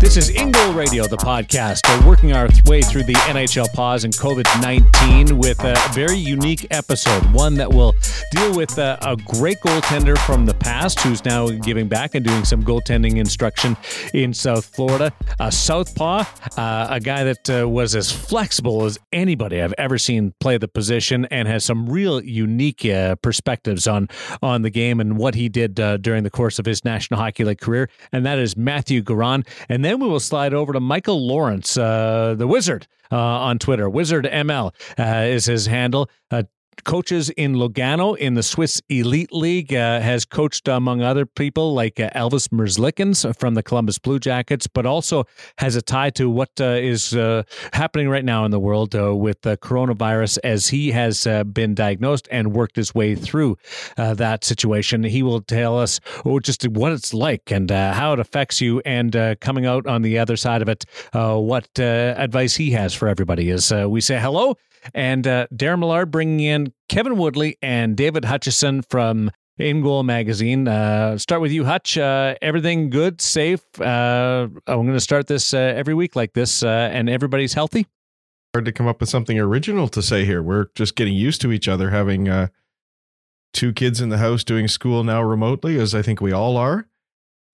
This is In Goal Radio, the podcast. We're working our way through the NHL pause and COVID 19 with a very unique episode. One that will deal with a, a, great goaltender from the past who's now giving back and doing some goaltending instruction in South Florida. A Southpaw, uh, a guy that uh, was as flexible as anybody I've ever seen play the position and has some real unique uh, perspectives on, on the game and what he did uh, during the course of his National Hockey League career. And that is Mathieu Garon. And then we will slide over to Michael Lawrence, uh, the Wizard, uh, on Twitter. Wizard ML uh, is his handle. Coaches in Lugano in the Swiss Elite League, uh, has coached among other people like uh, Elvis Merzlikins from the Columbus Blue Jackets, but also has a tie to what uh, is uh, happening right now in the world uh, with the coronavirus as he has uh, been diagnosed and worked his way through that situation. He will tell us oh, just what it's like and how it affects you, and coming out on the other side of it, what advice he has for everybody. As we say hello and uh, Darren Millard bringing in Kevin Woodley and David Hutchison from In Goal Magazine. Uh, start with you, Hutch. Uh, everything good, safe? Uh, I'm going to start this uh, every week like this, uh, and everybody's healthy. Hard to come up with something original to say here. We're just getting used to each other, having uh, two kids in the house doing school now remotely, as I think we all are.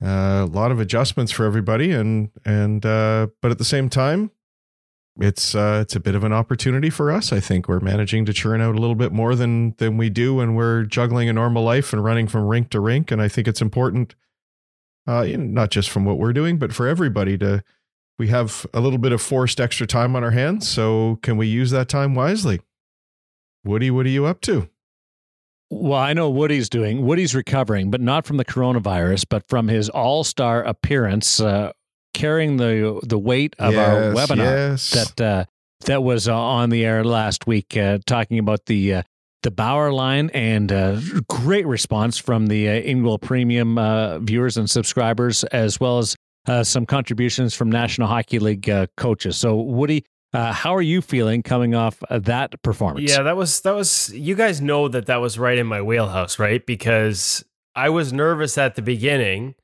Uh, a lot of adjustments for everybody, and and uh, but at the same time, it's uh, it's a bit of an opportunity for us. I think we're managing to churn out a little bit more than than we do when we're juggling a normal life and running from rink to rink. And I think it's important, uh, not just from what we're doing, but for everybody to. We have a little bit of forced extra time on our hands, so can we use that time wisely? Woody, what are you up to? Well, I know Woody's doing. Woody's recovering, but not from the coronavirus, but from his All Star appearance uh, carrying the the weight of yes, our webinar yes. that uh, that was uh, on the air last week, uh, talking about the uh, the Bauer line, and uh, great response from the uh, In Goal Premium viewers and subscribers, as well as some contributions from National Hockey League coaches. So, Woody, uh, how are you feeling coming off that performance? Yeah, that was that was. You guys know that that was right in my wheelhouse, right? Because I was nervous at the beginning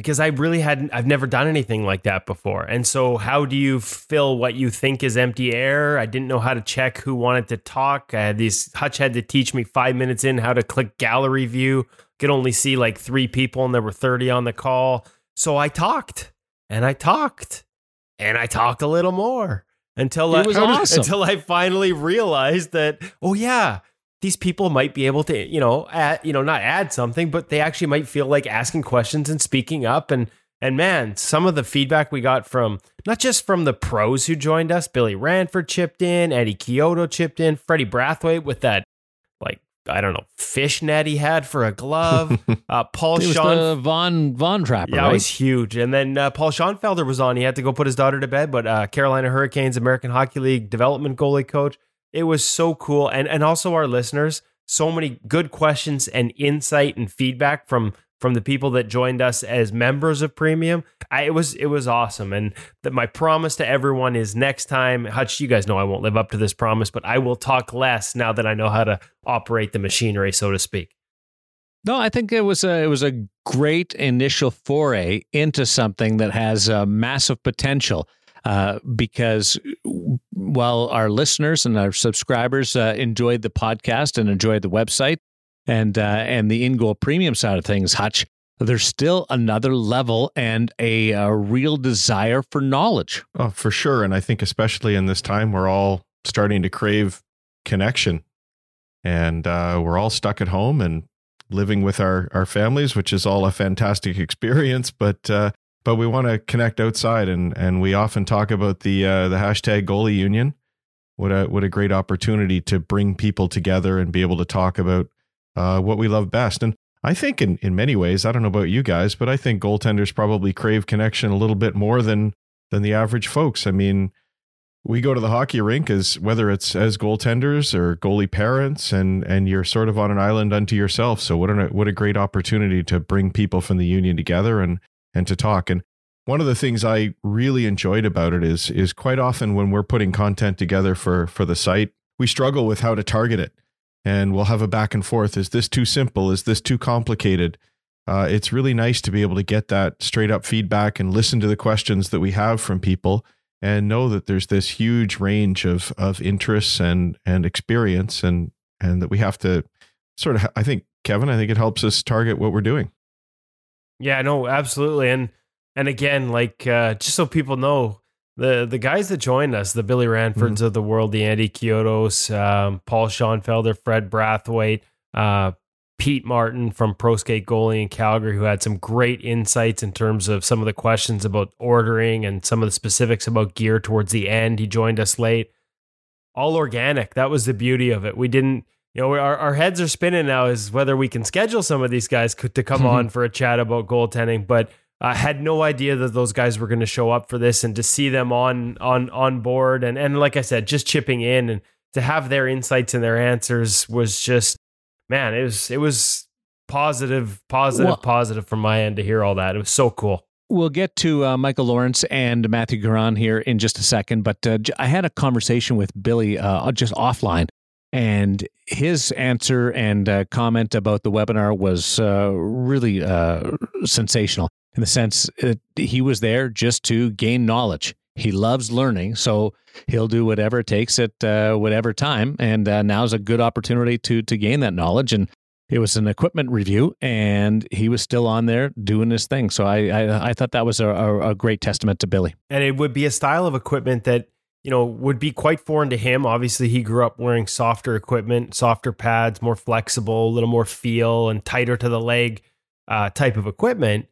because I really hadn't, I've never done anything like that before. And so, how do you fill what you think is empty air? I didn't know how to check who wanted to talk. I had these, Hutch had to teach me five minutes in how to click gallery view, could only see like three people, and there were 30 on the call. So, I talked and I talked and I talked a little more until I, awesome. until I finally realized that, oh, yeah these people might be able to, you know, add, you know, not add something, but they actually might feel like asking questions and speaking up. And and man, some of the feedback we got from not just from the pros who joined us, Billy Ranford chipped in, Andy Chiodo chipped in, Freddie Brathwaite with that like I don't know fish net he had for a glove. Uh, Paul Sean Von Von Trapper, yeah, right? it was huge. And then uh, Paul Schoenfelder was on. He had to go put his daughter to bed, but uh, Carolina Hurricanes American Hockey League development goalie coach it was so cool. And and also our listeners, so many good questions and insight and feedback from from the people that joined us as members of premium. I, it was it was awesome. And that my promise to everyone is next time hutch you guys know i won't live up to this promise but i will talk less now that i know how to operate the machinery so to speak. No, I think it was a it was a great initial foray into something that has a massive potential uh, because while our listeners and our subscribers uh, enjoyed the podcast and enjoyed the website and uh, and the in goal premium side of things, Hutch, there's still another level and a, a, real desire for knowledge. Oh, for sure, and I think especially in this time, we're all starting to crave connection, and uh, we're all stuck at home and living with our our families, which is all a fantastic experience. But uh, but we want to connect outside and and we often talk about the uh, the hashtag goalie union. What a what a great opportunity to bring people together and be able to talk about uh, what we love best. And I think in in many ways I don't know about you guys but I think goaltenders probably crave connection a little bit more than than the average folks. I mean we go to the hockey rink as whether it's as goaltenders or goalie parents and and you're sort of on an island unto yourself. So what a what a great opportunity to bring people from the union together and and to talk. And one of the things I really enjoyed about it is is quite often when we're putting content together for for the site, we struggle with how to target it. And we'll have a back and forth. Is this too simple? Is this too complicated? uh, it's really nice to be able to get that straight up feedback and listen to the questions that we have from people and know that there's this huge range of of interests and and experience and and that we have to sort of I think Kevin I think it helps us target what we're doing. Yeah, no, absolutely. And and again, like uh, just so people know, the the guys that joined us, the Billy Ranfords mm-hmm. of the world, the Andy Chiodos, um, Paul Schoenfelder, Fred Brathwaite, uh, Pete Martin from Pro Skate Goalie in Calgary, who had some great insights in terms of some of the questions about ordering and some of the specifics about gear towards the end. He joined us late. All organic. That was the beauty of it. We didn't, you know, our, our heads are spinning now is whether we can schedule some of these guys to come on for a chat about goaltending. But I had no idea that those guys were going to show up for this and to see them on on on board and and like I said, just chipping in and to have their insights and their answers was just man, it was it was positive, positive, well, positive from my end to hear all that. It was so cool. We'll get to uh, Michael Lawrence and Mathieu Garon here in just a second, but uh, I had a conversation with Billy uh, just offline, and his answer and uh, comment about the webinar was uh, really uh, sensational in the sense that he was there just to gain knowledge. He loves learning, so he'll do whatever it takes at uh, whatever time. And uh, now's a good opportunity to to gain that knowledge. And it was an equipment review, and he was still on there doing his thing. So I I, I thought that was a, a, a great testament to Billy. And it would be a style of equipment that you know would be quite foreign to him. Obviously, he grew up wearing softer equipment, softer pads, more flexible, a little more feel, and tighter to the leg uh, type of equipment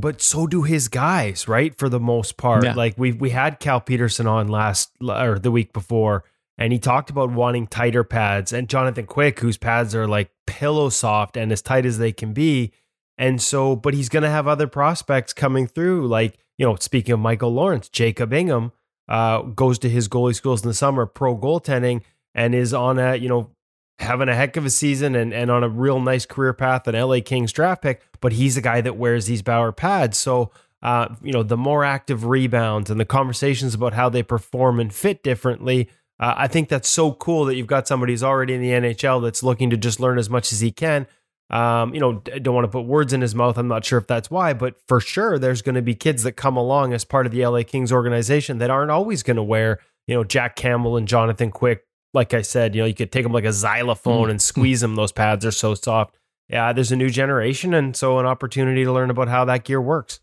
but so do his guys, right? For the most part. Yeah. Like we we had Cal Petersen on last or the week before, and he talked about wanting tighter pads, and Jonathan Quick, whose pads are like pillow soft and as tight as they can be. And so, but he's going to have other prospects coming through. Like, you know, speaking of Michael Lawrence, Jacob Ingham uh, goes to his goalie schools in the summer, pro goaltending, and is on a, you know, having a heck of a season and, and on a real nice career path, an LA Kings draft pick, but he's a guy that wears these Bauer pads. So, uh, you know, the more active rebounds and the conversations about how they perform and fit differently. Uh, I think that's so cool that you've got somebody who's already in the NHL that's looking to just learn as much as he can. Um, you know, don't want to put words in his mouth. I'm not sure if that's why, but for sure, there's going to be kids that come along as part of the LA Kings organization that aren't always going to wear, you know, Jack Campbell and Jonathan Quick like I said, you know, you could take them like a xylophone mm. and squeeze them. Those pads are so soft. Yeah, there's a new generation, and so an opportunity to learn about how that gear works.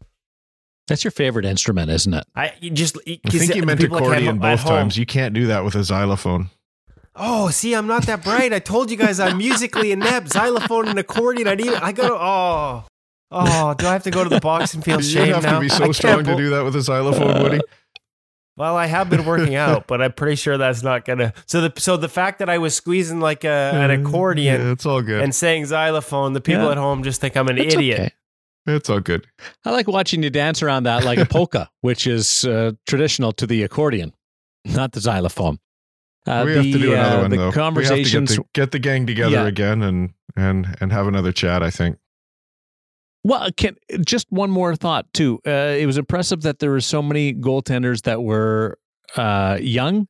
That's your favorite instrument, isn't it? I just I think you meant accordion both times. You can't do that with a xylophone. Oh, see, I'm not that bright. I told you guys I'm musically inept. Xylophone and accordion. I need. I go. Oh, oh. Do I have to go to the box and feel shame You have now? to be so strong to do that with a xylophone, Woody. Well, I have been working out, but I'm pretty sure that's not gonna. So the so the fact that I was squeezing like a, an accordion, yeah, it's all good, and saying xylophone, the people yeah. at home just think I'm an it's idiot. Okay. It's all good. I like watching you dance around that like a polka, which is uh, traditional to the accordion, not the xylophone. Uh, we the, have to do another uh, one the though. Conversations, we have to get the, get the gang together yeah. again and and and have another chat. I think. Well, can, just one more thought too. Uh, it was impressive that there were so many goaltenders that were uh, young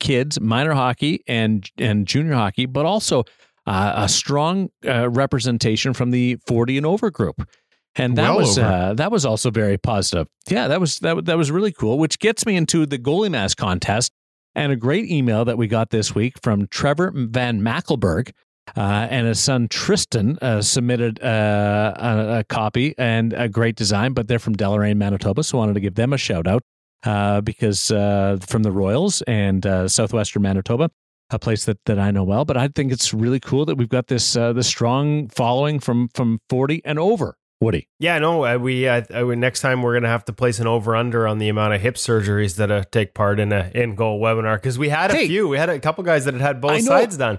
kids, minor hockey and and junior hockey, but also uh, a strong uh, representation from the forty and over group. And that well was uh, that was also very positive. Yeah, that was that that was really cool. Which gets me into the goalie mask contest and a great email that we got this week from Trevor Van Mackelberg, uh, and his son Tristan uh, submitted uh, a, a, copy and a great design, but they're from Deloraine, Manitoba, so I wanted to give them a shout out uh, because uh, from the Royals and uh, southwestern Manitoba, a place that, that I know well. But I think it's really cool that we've got this this strong following from from forty and over. Woody. Yeah, no, we uh, next time we're gonna have to place an over under on the amount of hip surgeries that uh, take part in a in goal webinar because we had a hey, few. We had a couple guys that had had both sides done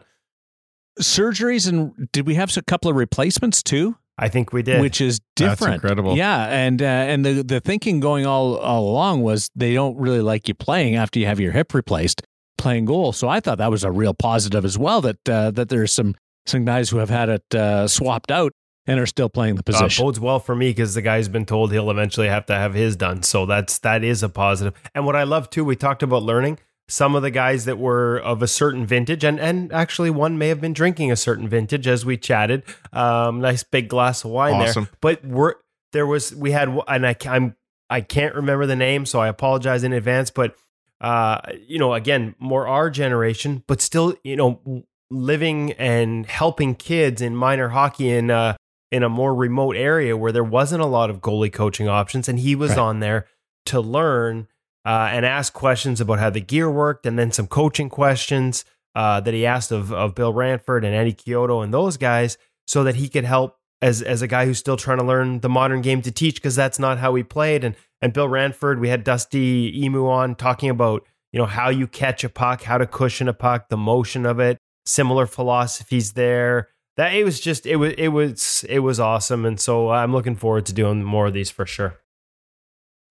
surgeries and did we have a couple of replacements too? I think we did, which is different. That's incredible. Yeah, and uh, and the the thinking going all all along was they don't really like you playing after you have your hip replaced, playing goal. So I thought that was a real positive as well. That uh, that there's some some guys who have had it uh, swapped out and are still playing the uh, position. bodes well for me because the guy's been told he'll eventually have to have his done. So that's that is a positive. And what I love too, we talked about learning. some of the guys that were of a certain vintage, and and actually one may have been drinking a certain vintage as we chatted. Um, nice big glass of wine Awesome. there, but we're there was we had and I I'm I can't remember the name, so I apologize in advance. But uh, you know, again, more our generation, but still, you know, living and helping kids in minor hockey in uh in a more remote area where there wasn't a lot of goalie coaching options, and he was Right. on there to learn uh, and ask questions about how the gear worked, and then some coaching questions uh, that he asked of of Bill Ranford and Andy Chiodo and those guys, so that he could help as as a guy who's still trying to learn the modern game to teach because that's not how he played. And and Bill Ranford, we had Dusty Imoo on talking about you know how you catch a puck, how to cushion a puck, the motion of it, similar philosophies there. That it was just it was it was it was awesome, and so I'm looking forward to doing more of these for sure.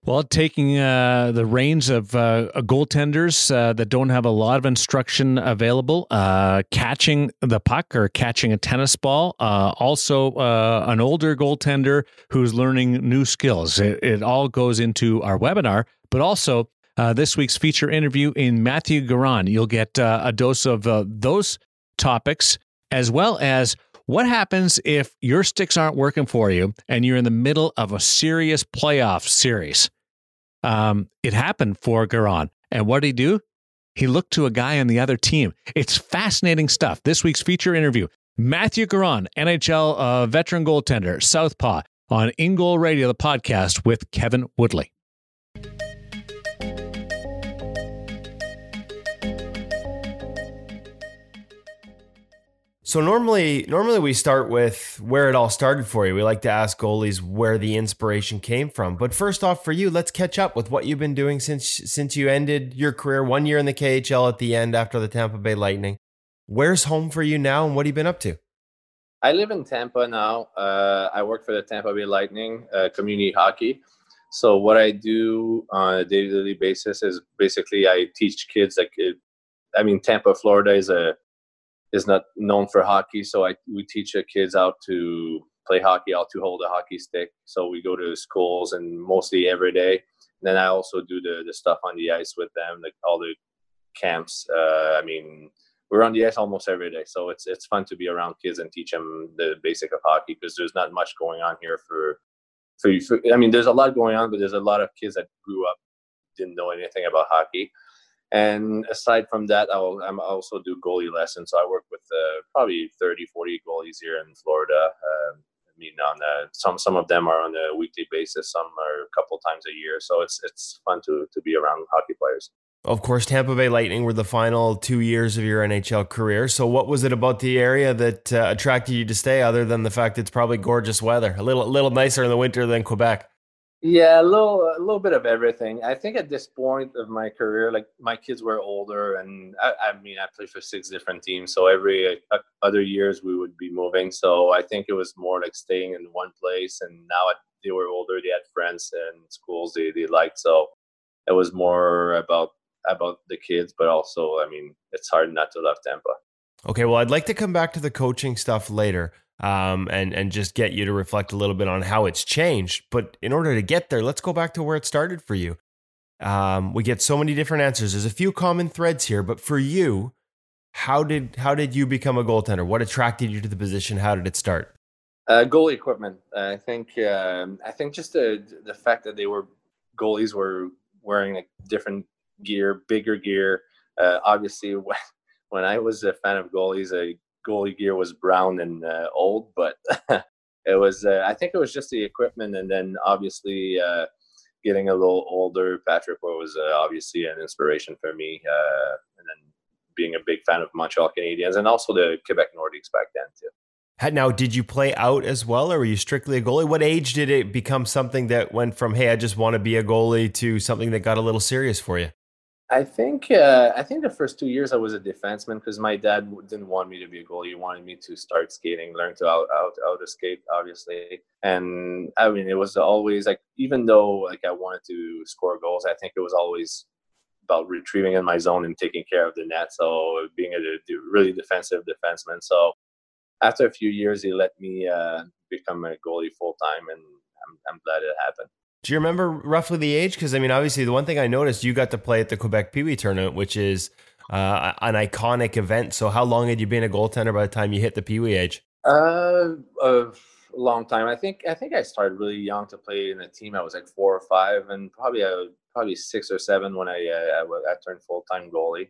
Well, taking uh, the reins of uh, goaltenders uh, that don't have a lot of instruction available, uh, catching the puck or catching a tennis ball. Uh, also, uh, an older goaltender who's learning new skills. It, it all goes into our webinar, but also uh, this week's feature interview in Mathieu Garon. You'll get uh, a dose of uh, those topics as well as what happens if your sticks aren't working for you and you're in the middle of a serious playoff series? Um, it happened for Garon. And what did he do? He looked to a guy on the other team. It's fascinating stuff. This week's feature interview Mathieu Garon, NHL uh, veteran goaltender, Southpaw, on In Goal Radio, the podcast with Kevin Woodley. So normally, normally we start with where it all started for you. We like to ask goalies where the inspiration came from. But first off, for you, let's catch up with what you've been doing since since you ended your career. One year in the KHL at the end after the Tampa Bay Lightning. Where's home for you now, and what have you been up to? I live in Tampa now. Uh, I work for the Tampa Bay Lightning uh, community hockey. So what I do on a daily basis is basically I teach kids. Like, I mean, Tampa, Florida is a is not known for hockey, so I we teach the kids how to play hockey, how to hold a hockey stick. So we go to schools and mostly every day. And then I also do the the stuff on the ice with them, like all the camps. Uh, I mean, we're on the ice almost every day, so it's it's fun to be around kids and teach them the basic of hockey because there's not much going on here for for. For, I mean, there's a lot going on, but there's a lot of kids that grew up didn't know anything about hockey. And aside from that, I'll I'm also do goalie lessons. So I work with uh, probably 30, 40 goalies here in Florida. Um, I mean, on uh, some some of them are on a weekly basis, some are a couple times a year. So it's it's fun to to be around hockey players. Of course, Tampa Bay Lightning were the final two years of your NHL career. So, what was it about the area that uh, attracted you to stay, other than the fact it's probably gorgeous weather, a little, a little nicer in the winter than Quebec? Yeah, a little, a little bit of everything. I think at this point of my career, like my kids were older, and I, I mean, I played for six different teams, so every uh, other years we would be moving. So I think it was more like staying in one place. And now they were older; they had friends and schools they they liked. So it was more about about the kids, but also, I mean, it's hard not to love Tampa. Okay, well, I'd like to come back to the coaching stuff later, um, and and just get you to reflect a little bit on how it's changed. But in order to get there, let's go back to where it started for you. Um, we get so many different answers. There's a few common threads here, but for you, how did how did you become a goaltender? What attracted you to the position? How did it start? Uh, goalie equipment. I think um, I think just the the fact that they were goalies were wearing like different gear, bigger gear. Uh, obviously, when, when I was a fan of goalies, a goalie gear was brown and uh, old, but it was. Uh, I think it was just the equipment, and then obviously uh, getting a little older. Patrick was uh, obviously an inspiration for me, uh, and then being a big fan of Montreal Canadiens and also the Quebec Nordiques back then too. Now, did you play out as well, or were you strictly a goalie? What age did it become something that went from "Hey, I just want to be a goalie" to something that got a little serious for you? I think uh, I think the first two years I was a defenseman because my dad didn't want me to be a goalie. He wanted me to start skating, learn to out out out to skate, obviously. And I mean, it was always like even though like I wanted to score goals, I think it was always about retrieving in my zone and taking care of the net. So being a, a really defensive defenseman. So after a few years, he let me uh, become a goalie full time, and I'm, I'm glad it happened. Do you remember roughly the age? Because I mean, obviously, the one thing I noticed, you got to play at the Quebec Pee Wee tournament, which is uh, an iconic event. So, how long had you been a goaltender by the time you hit the Pee Wee age? Uh, a long time. I think I think I started really young to play in a team. I was like four or five, and probably uh, probably six or seven when I uh, I, I turned full time goalie.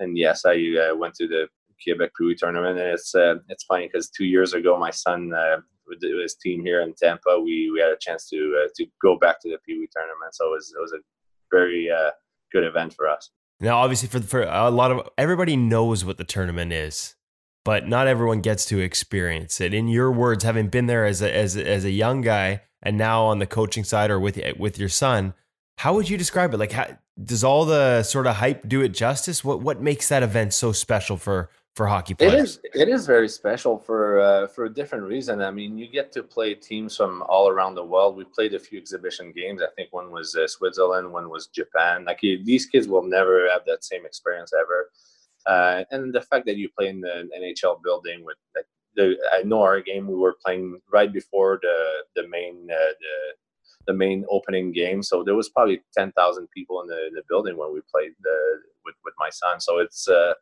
And yes, I uh, went to the Quebec Pee Wee tournament, and it's uh, it's funny because two years ago, my son uh, with his team here in Tampa, we we had a chance to uh, to go back to the Pee Wee tournament. So it was it was a very uh, good event for us. Now, obviously, for for a lot of everybody knows what the tournament is, but not everyone gets to experience it. In your words, having been there as a as as a young guy and now on the coaching side or with with your son, how would you describe it? Like, how, does all the sort of hype do it justice? What what makes that event so special for for hockey players? It is. It is very special for uh, for a different reason. I mean, you get to play teams from all around the world. We played a few exhibition games. I think one was uh, Switzerland, one was Japan. Like these kids will never have that same experience ever. Uh, and the fact that you play in the NHL building with like the I know our game we were playing right before the the main uh, the the main opening game. So there was probably ten thousand people in the, in the building when we played the, with with my son. So it's uh,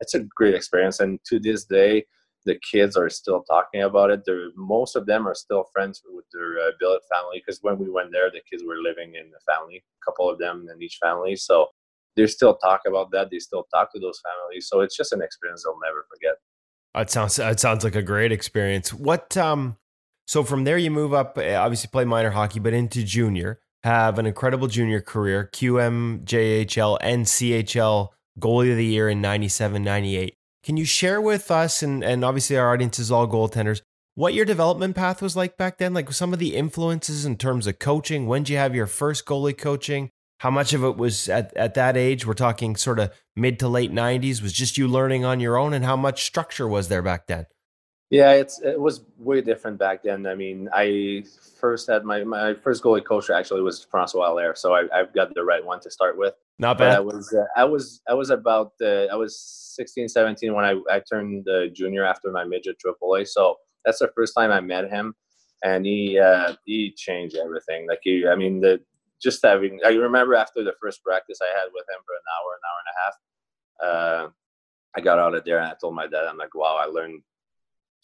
it's a great experience. And to this day, the kids are still talking about it. They're, most of them are still friends with their uh, billet family because when we went there, the kids were living in the family, a couple of them in each family. So they still talk about that. They still talk to those families. So it's just an experience they'll never forget. It sounds it sounds like a great experience. What um so from there you move up eh, obviously play minor hockey but into junior, have an incredible junior career, QM, JHL and CHL goalie of the year in 97, 98. Can you share with us, and, and obviously our audience is all goaltenders, what your development path was like back then? Like some of the influences in terms of coaching. When did you have your first goalie coaching? How much of it was at, at that age? We're talking sort of mid to late 90s, was just you learning on your own, and how much structure was there back then? Yeah, it's it was way different back then. I mean, I first had my my first goalie coach actually was Francois Allaire, so I, I've got the right one to start with. Not bad. But I was uh, I was I was about uh, I was 16, 17 when I I turned uh, junior after my midget AAA. So that's the first time I met him, and he uh, he changed everything. Like he, I mean, the just having I remember after the first practice I had with him for an hour, an hour and a half. Uh, I got out of there and I told my dad, I'm like, wow, I learned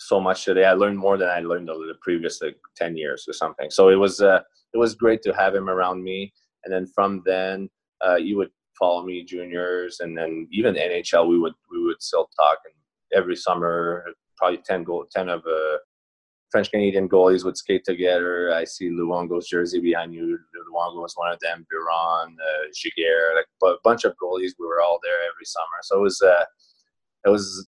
so much today. I learned more than I learned over the previous like ten years or something. So it was uh, it was great to have him around me. And then from then, uh, you would follow me juniors, and then even NHL, we would we would still talk. And every summer, probably ten goal, ten of uh, French Canadian goalies would skate together. I see Luongo's jersey behind you. Luongo was one of them. Biron, uh, Giguère, like a bunch of goalies. We were all there every summer. So it was uh, it was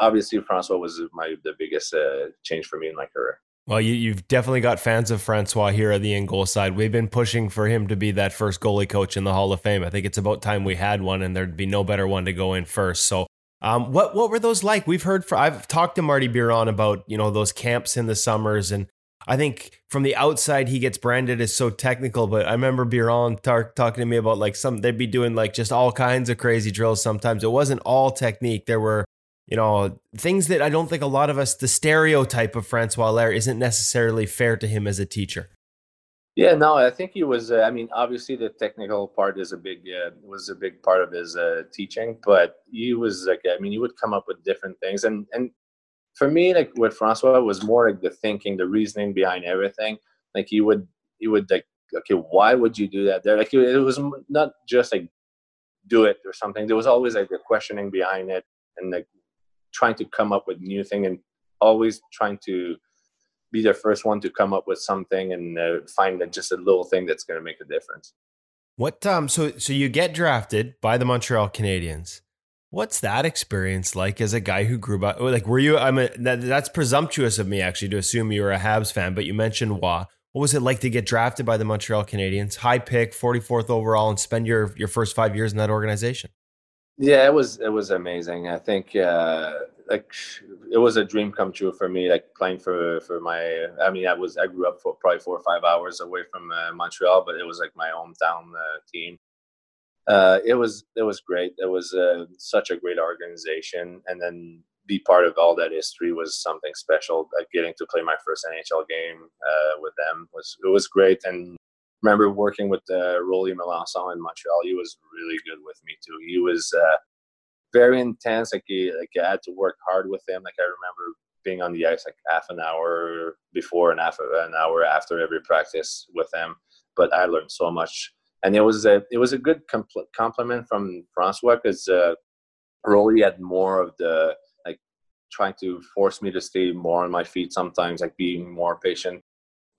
obviously Francois was my the biggest uh, change for me in my career. Well, you, have definitely got fans of Francois here at the in goal side. We've been pushing for him to be that first goalie coach in the Hall of Fame. I think it's about time we had one, and there'd be no better one to go in first. So, um, what what were those like? We've heard for I've talked to Marty Biron about you know those camps in the summers, and I think from the outside he gets branded as so technical. But I remember Biron tar- talking to me about like some they'd be doing like just all kinds of crazy drills. Sometimes it wasn't all technique. There were you know, things that I don't think a lot of us, the stereotype of Francois Allaire isn't necessarily fair to him as a teacher. Yeah, no, I think he was. Uh, I mean, obviously the technical part is a big uh, was a big part of his uh, teaching, but he was like, I mean, he would come up with different things, and and for me, like with Francois, was more like the thinking, the reasoning behind everything. Like he would, he would like, okay, why would you do that? There, like it was not just like do it or something. There was always like the questioning behind it, and like trying to come up with new thing and always trying to be the first one to come up with something and uh, find that just a little thing that's going to make a difference. What um so so you get drafted by the Montreal Canadiens. What's that experience like as a guy who grew up like were you I'm a that, that's presumptuous of me actually to assume you were a Habs fan, but you mentioned Roy. What was it like to get drafted by the Montreal Canadiens, high pick, 44th overall and spend your your first 5 years in that organization? Yeah, it was it was amazing. I think uh, like it was a dream come true for me. Like playing for for my. I mean, I was I grew up for probably four or five hours away from uh, Montreal, but it was like my hometown uh, team. Uh, it was it was great. It was uh, such a great organization, and then be part of all that history was something special. Like getting to play my first NHL game uh, with them was it was great, and remember working with uh, Rolly Melanson in Montreal. He was really good with me too. He was uh, very intense. Like he, like I had to work hard with him. Like I remember being on the ice like half an hour before and half an hour after every practice with him. But I learned so much, and it was a it was a good compl- compliment from Francois because uh, Rolly had more of the like trying to force me to stay more on my feet sometimes, like being more patient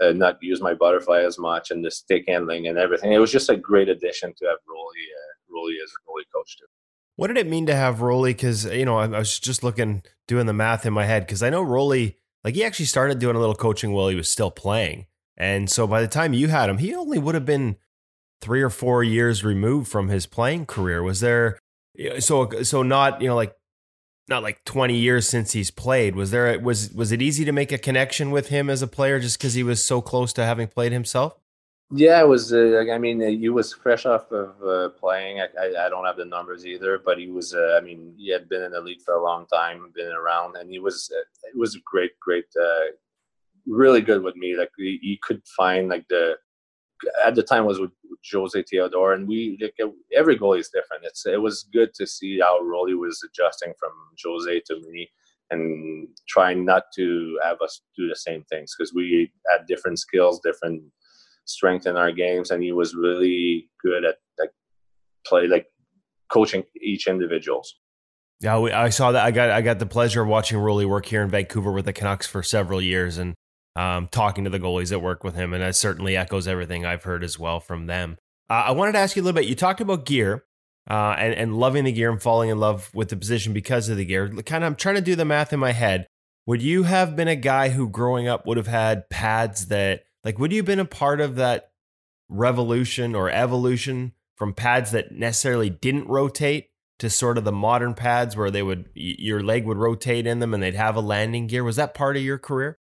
uh, not use my butterfly as much and the stick handling and everything. It was just a great addition to have Rolly, uh, Rolly as a goalie coach too. What did it mean to have Rolly? Because you know, I, I, was just looking, doing the math in my head. Because I know Rolly, like he actually started doing a little coaching while he was still playing, and so by the time you had him, he only would have been three or four years removed from his playing career. Was there? So so not you know like not like 20 years since he's played. Was there was was it easy to make a connection with him as a player just because he was so close to having played himself? Yeah, it was. Uh, I mean, uh, he was fresh off of uh, playing. I, I, I, don't have the numbers either, but he was. Uh, I mean, he had been in the league for a long time, been around, and he was. Uh, it was a great, great, uh, really good with me. Like he, he could find like the at the time was with Jose Theodore, and we like, uh, every goalie is different. It's it was good to see how Rolly was adjusting from Jose to me and trying not to have us do the same things because we had different skills, different strength in our games, and he was really good at like play like coaching each individuals. Yeah, I saw that. I got I got the pleasure of watching Rolly work here in Vancouver with the Canucks for several years, and um, talking to the goalies that work with him, and that certainly echoes everything I've heard as well from them. Uh, I wanted to ask you a little bit. You talked about gear uh, and and loving the gear and falling in love with the position because of the gear. Kind of, I'm trying to do the math in my head. Would you have been a guy who, growing up, would have had pads that, like, would you have been a part of that revolution or evolution from pads that necessarily didn't rotate to sort of the modern pads where they would your leg would rotate in them and they'd have a landing gear? Was that part of your career?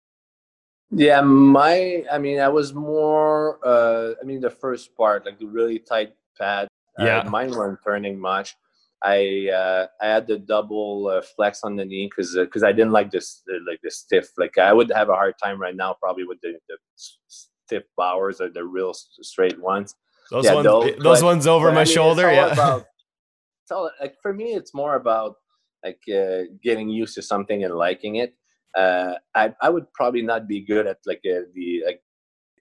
Yeah, my, I mean, I was more, uh, I mean, the first part, like the really tight pad. Uh, yeah. Uh, mine weren't turning much. I uh, I had the double uh, flex on the knee because because uh, I didn't like this uh, like the stiff. Like I would have a hard time right now probably with the, the stiff Bauers or the real straight ones. Those yeah, ones, those, those but, ones over my I mean, shoulder. yeah. About, it's all like for me, it's more about like uh, getting used to something and liking it uh, I I would probably not be good at like uh, the like.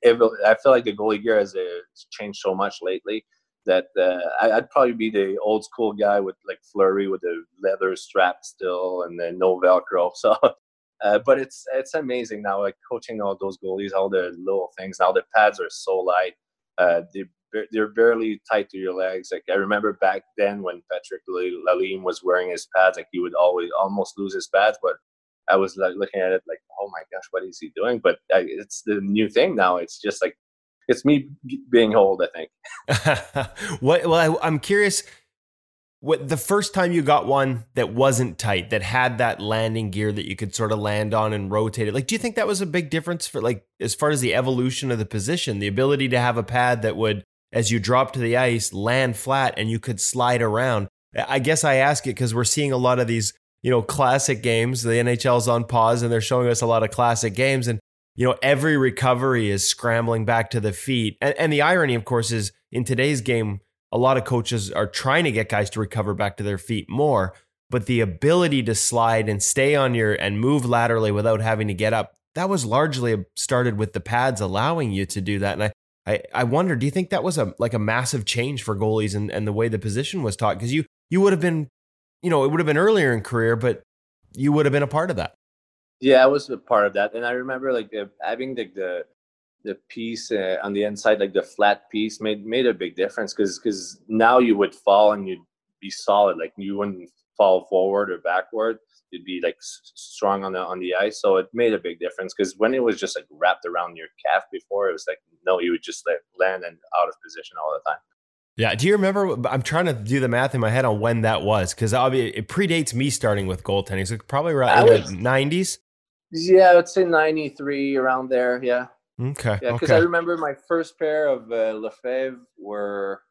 I feel like the goalie gear has uh, changed so much lately that uh, I, would probably be the old school guy with like flurry with the leather strap still and then no Velcro. So, uh, but it's it's amazing now, like coaching all those goalies, all the little things. Now the pads are so light. Uh, they they're barely tight to your legs. Like I remember back then when Patrick Lalime was wearing his pads, like he would always almost lose his pads, but I was like looking at it like, oh my gosh, what is he doing? But it's the new thing now. It's just like it's me being old. I think. what? Well, I, I'm curious. What the first time you got one that wasn't tight, that had that landing gear that you could sort of land on and rotate it? Like, do you think that was a big difference for like as far as the evolution of the position, the ability to have a pad that would, as you drop to the ice, land flat and you could slide around? I guess I ask it because we're seeing a lot of these you know, classic games. The NHL's on pause and they're showing us a lot of classic games. And, you know, every recovery is scrambling back to the feet. And, and the irony, of course, is in today's game, a lot of coaches are trying to get guys to recover back to their feet more. But the ability to slide and stay on your and move laterally without having to get up, that was largely started with the pads allowing you to do that. And I, I, I wonder, do you think that was a like a massive change for goalies and, and the way the position was taught? Because you you would have been you know, it would have been earlier in career, but you would have been a part of that. Yeah, I was a part of that, and I remember like having the the, the piece uh, on the inside, like the flat piece, made made a big difference because because now you would fall and you'd be solid, like you wouldn't fall forward or backward. You'd be like strong on the on the ice, so it made a big difference. Because when it was just like wrapped around your calf before, it was like no, you would just like land and out of position all the time. Yeah. Do you remember? I'm trying to do the math in my head on when that was because it predates me starting with goaltending. So probably around was, the 90s. Yeah, I would say 93 around there. Yeah. Okay. Yeah, because okay. I remember my first pair of uh, Lefebvre were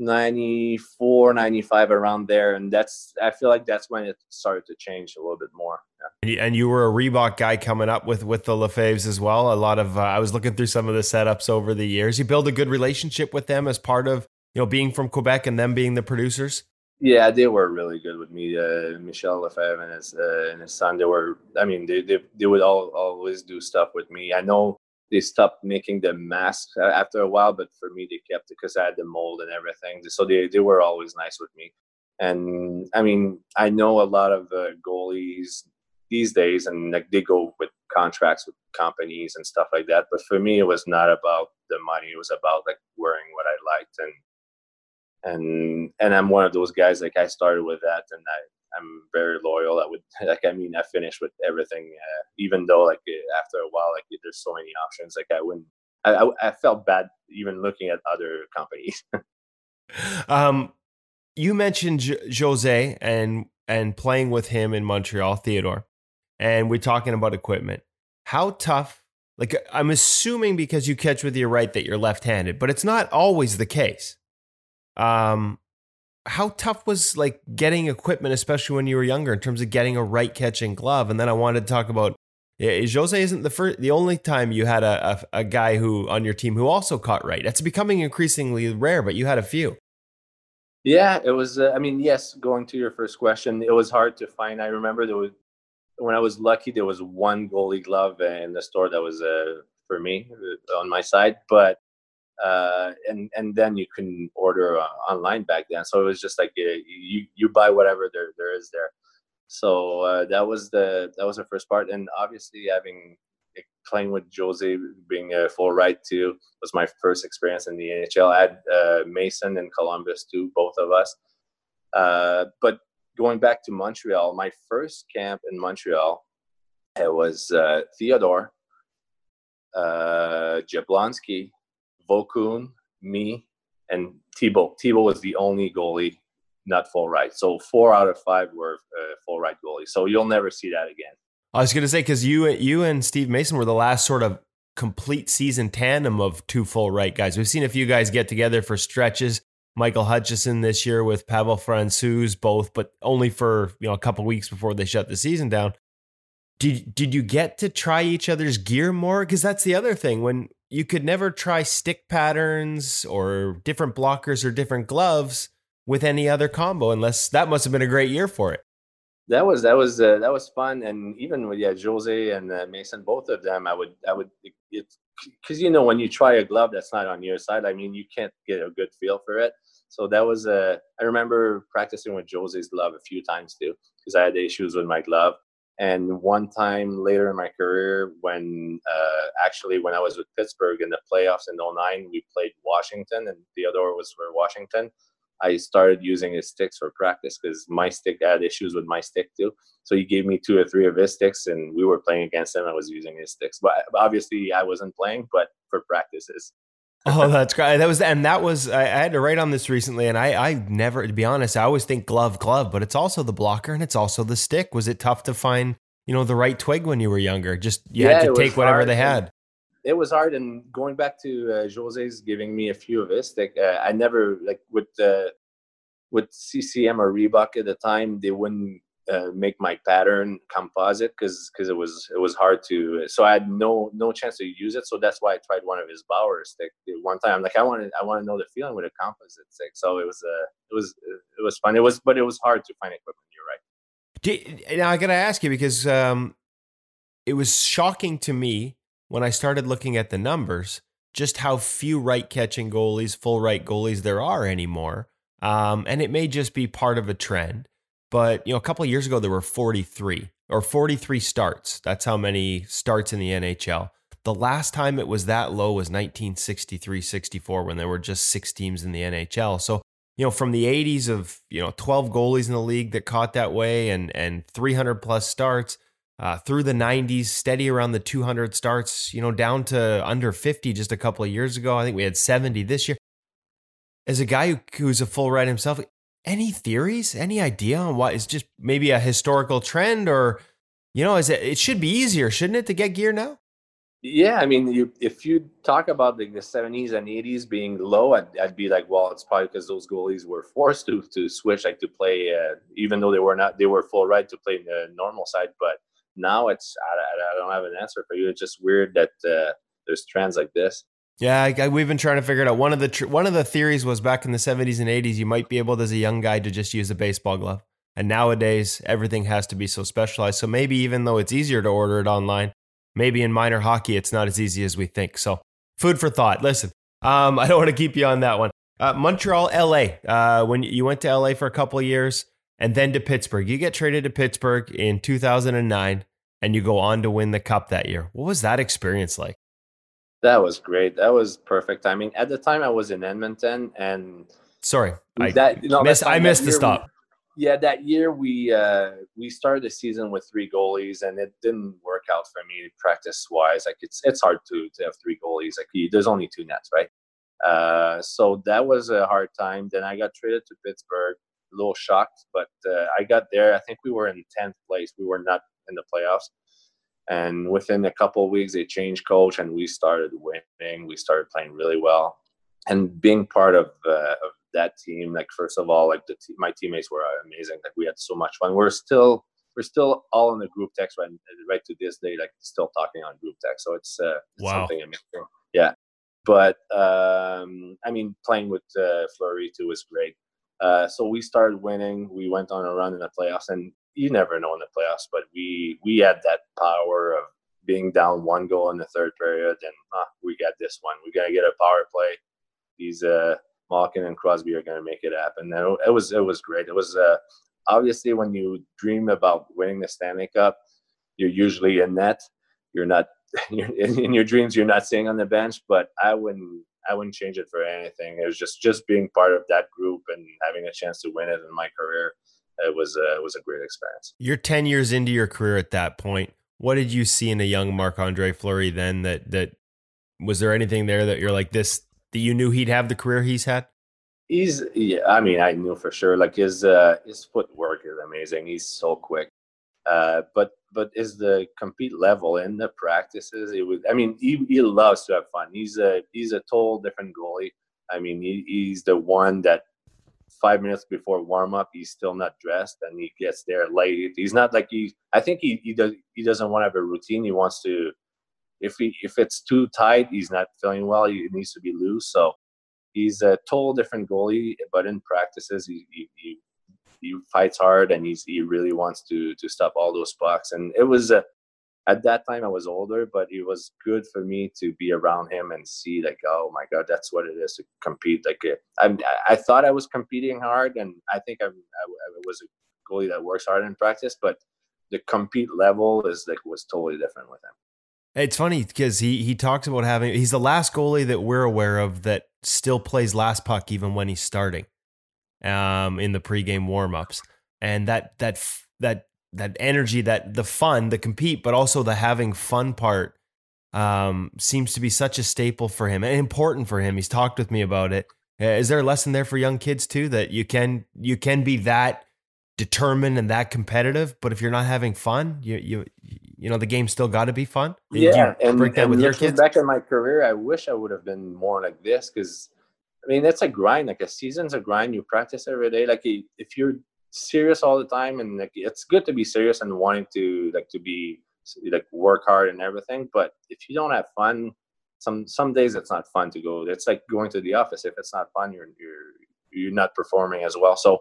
94 95 around there and that's i feel like that's when it started to change a little bit more yeah. and you were a reebok guy coming up with with the lefebvres as well a lot of uh, i was looking through some of the setups over the years you build a good relationship with them as part of you know being from quebec and them being the producers yeah they were really good with me uh, michel lefebvre and his uh, and his son they were i mean they, they, they would all, always do stuff with me i know they stopped making the masks after a while, but for me, they kept it because I had the mold and everything. So they, they were always nice with me. And I mean, I know a lot of uh, goalies these days, and like they go with contracts with companies and stuff like that. But for me, it was not about the money. It was about like wearing what I liked, and and and I'm one of those guys. Like I started with that, and I I'm very loyal. I would like I mean I finished with everything, uh, even though like after a while like there's so many options. Like I wouldn't. I, I, I felt bad even looking at other companies. um, you mentioned J- Jose and and playing with him in Montreal, Theodore, and we're talking about equipment. How tough? Like I'm assuming because you catch with your right that you're left-handed, but it's not always the case. Um, how tough was like getting equipment, especially when you were younger, in terms of getting a right catching glove? And then I wanted to talk about Jose isn't the first, the only time you had a, a, a guy who on your team who also caught right. That's becoming increasingly rare, but you had a few. Yeah, it was. Uh, I mean, yes. Going to your first question, it was hard to find. I remember there was when I was lucky, there was one goalie glove in the store that was uh, for me uh, on my side, but uh, and and then you can order uh, online back then. So it was just like uh, you you buy whatever there there is there. So uh, that was the that was the first part, and obviously having playing with Jose being a full right too was my first experience in the NHL. I had uh, Mason and Columbus too, both of us. Uh, but going back to Montreal, my first camp in Montreal, it was Theodore, Jablonski, Vokoun, me, and Thibault. Thibault was the only goalie not full right. So four out of five were uh, full right goalies. So you'll never see that again. I was going to say because you you and Steve Mason were the last sort of complete season tandem of two full right guys. We've seen a few guys get together for stretches. Michael Hutchinson this year with Pavel Francouz, both, but only for you know a couple weeks before they shut the season down. Did did you get to try each other's gear more? Because that's the other thing when you could never try stick patterns or different blockers or different gloves with any other combo unless that must have been a great year for it. That was that was uh, that was fun, and even with yeah Jose and uh, Mason, both of them, I would I would it's because you know when you try a glove that's not on your side, I mean you can't get a good feel for it. So that was a. Uh, I remember practicing with Jose's glove a few times too because I had issues with my glove, and one time later in my career, when uh, actually when I was with Pittsburgh in the playoffs in 09, we played Washington and Theodore was for Washington. I started using his sticks for practice because my stick had issues with my stick too. So he gave me two or three of his sticks, and we were playing against him. I was using his sticks, but obviously I wasn't playing, but for practices oh, that's great. That was and that was I, I, had to write on this recently, and I I never to be honest, I always think glove glove, but it's also the blocker and it's also the stick. Was it tough to find you know the right twig when you were younger? Just you yeah, had to take whatever they had. It was hard, and going back to uh, Jose's giving me a few of his stick, uh, I never like with uh, with CCM or Reebok at the time, they wouldn't uh, make my pattern composite because because it was it was hard to so I had no no chance to use it. So that's why I tried one of his Bauer stick. The one time I'm like I wanted I want to know the feeling with a composite stick. So it was uh it was it was fun. It was but it was hard to find equipment. You're right. Now I gotta ask you because um it was shocking to me when I started looking at the numbers just how few right catching goalies full right goalies there are anymore. Um and it may just be part of a trend but you know, a couple of years ago there were 43 or 43 starts. That's how many starts in the NHL. The last time it was that low was 1963-64 when there were just six teams in the NHL. So you know, from the 80s of you know 12 goalies in the league that caught that way and and 300 plus starts. Uh, through the 90s, steady around the 200 starts, you know, down to under 50 just a couple of years ago. I think we had 70 this year. As a guy who, who's a full right himself, any theories? Any idea on what is just maybe a historical trend or you know, is it it should be easier, shouldn't it, to get gear now? Yeah, I mean, you, if you talk about like the 70s and 80s being low, I'd, I'd be like, well, it's probably because those goalies were forced to to switch, like to play, uh, even though they were not, they were full right to play in the normal side. But now it's, I, I don't have an answer for you. It's just weird that uh, there's trends like this. Yeah, I, I, we've been trying to figure it out. One of the tr- one of the theories was back in the 70s and 80s, you might be able as a young guy to just use a baseball glove. And nowadays, everything has to be so specialized. So maybe even though it's easier to order it online, maybe in minor hockey, it's not as easy as we think. So food for thought. Listen, um, I don't want to keep you on that one. Uh, Montreal, LA. Uh, when you went to LA for a couple of years and then to Pittsburgh, you get traded to Pittsburgh in 2009 and you go on to win the cup that year. What was that experience like? That was great. That was perfect timing. At the time, I was in Edmonton, and sorry, I that, you know, missed, I missed the stop. We, yeah, that year we uh, we started the season with three goalies, and it didn't work out for me practice wise. Like it's it's hard to to have three goalies. Like there's only two nets, right? Uh, so that was a hard time. Then I got traded to Pittsburgh. A little shocked, but uh, I got there. I think we were in tenth place. We were not in the playoffs and within a couple of weeks, they changed coach, and we started winning. We started playing really well, and being part of, uh, of that team. Like first of all, like the te- my teammates were amazing. Like we had so much fun. We're still we're still all in the group text right right to this day. Like still talking on group text. So it's, uh, it's wow. something amazing. Yeah, but um, I mean, playing with uh, Fleury too was great. Uh, so we started winning. We went on a run in the playoffs, and you never know in the playoffs, but we we had that power of being down one goal in the third period, and ah, we got this one. We gotta get a power play. These uh, Malkin and Crosby are gonna make it happen. And it was it was great. It was uh, obviously when you dream about winning the Stanley Cup, you're usually in net. You're not in your dreams. You're not sitting on the bench, but I wouldn't I wouldn't change it for anything. It was just just being part of that group and having a chance to win it in my career it was a, it was a great experience. You're 10 years into your career at that point. What did you see in a young Marc Andre Fleury then that that was there anything there that you're like this that you knew he'd have the career he's had? He's yeah, I mean, I knew for sure. Like his uh his footwork is amazing. He's so quick. Uh, but but is the compete level in the practices? It was. I mean, he, he loves to have fun. He's a he's a total different goalie. I mean, he, he's the one that five minutes before warm up, he's still not dressed, and he gets there late. He's not like he. I think he he does he doesn't want to have a routine. He wants to. If he if it's too tight, he's not feeling well. He needs to be loose. So he's a total different goalie. But in practices, he he, he, he fights hard, and he's he really wants to to stop all those pucks. And it was a at that time I was older, but it was good for me to be around him and see like, oh my god, that's what it is to compete. Like, uh, I'm, I thought I was competing hard, and I think I'm, I, I was a goalie that works hard in practice, but the compete level is like was totally different with him. It's funny because he he talks about having he's the last goalie that we're aware of that still plays last puck even when he's starting, um, in the pregame warmups, and that that that that energy, that the fun, the compete, but also the having fun part um, seems to be such a staple for him and important for him. He's talked with me about it. Uh, is there a lesson there for young kids too that you can you can be that determined and that competitive, but if you're not having fun, you you you know the game's still got to be fun. Yeah, and, break that and with your kids. Back in my career, I wish I would have been more like this because I mean it's a grind. Like a season's a grind. You practice every day. Like if you're serious all the time and like it's good to be serious and wanting to like to be like work hard and everything but if you don't have fun some some days it's not fun to go it's like going to the office. If it's not fun you're you're you're not performing as well. So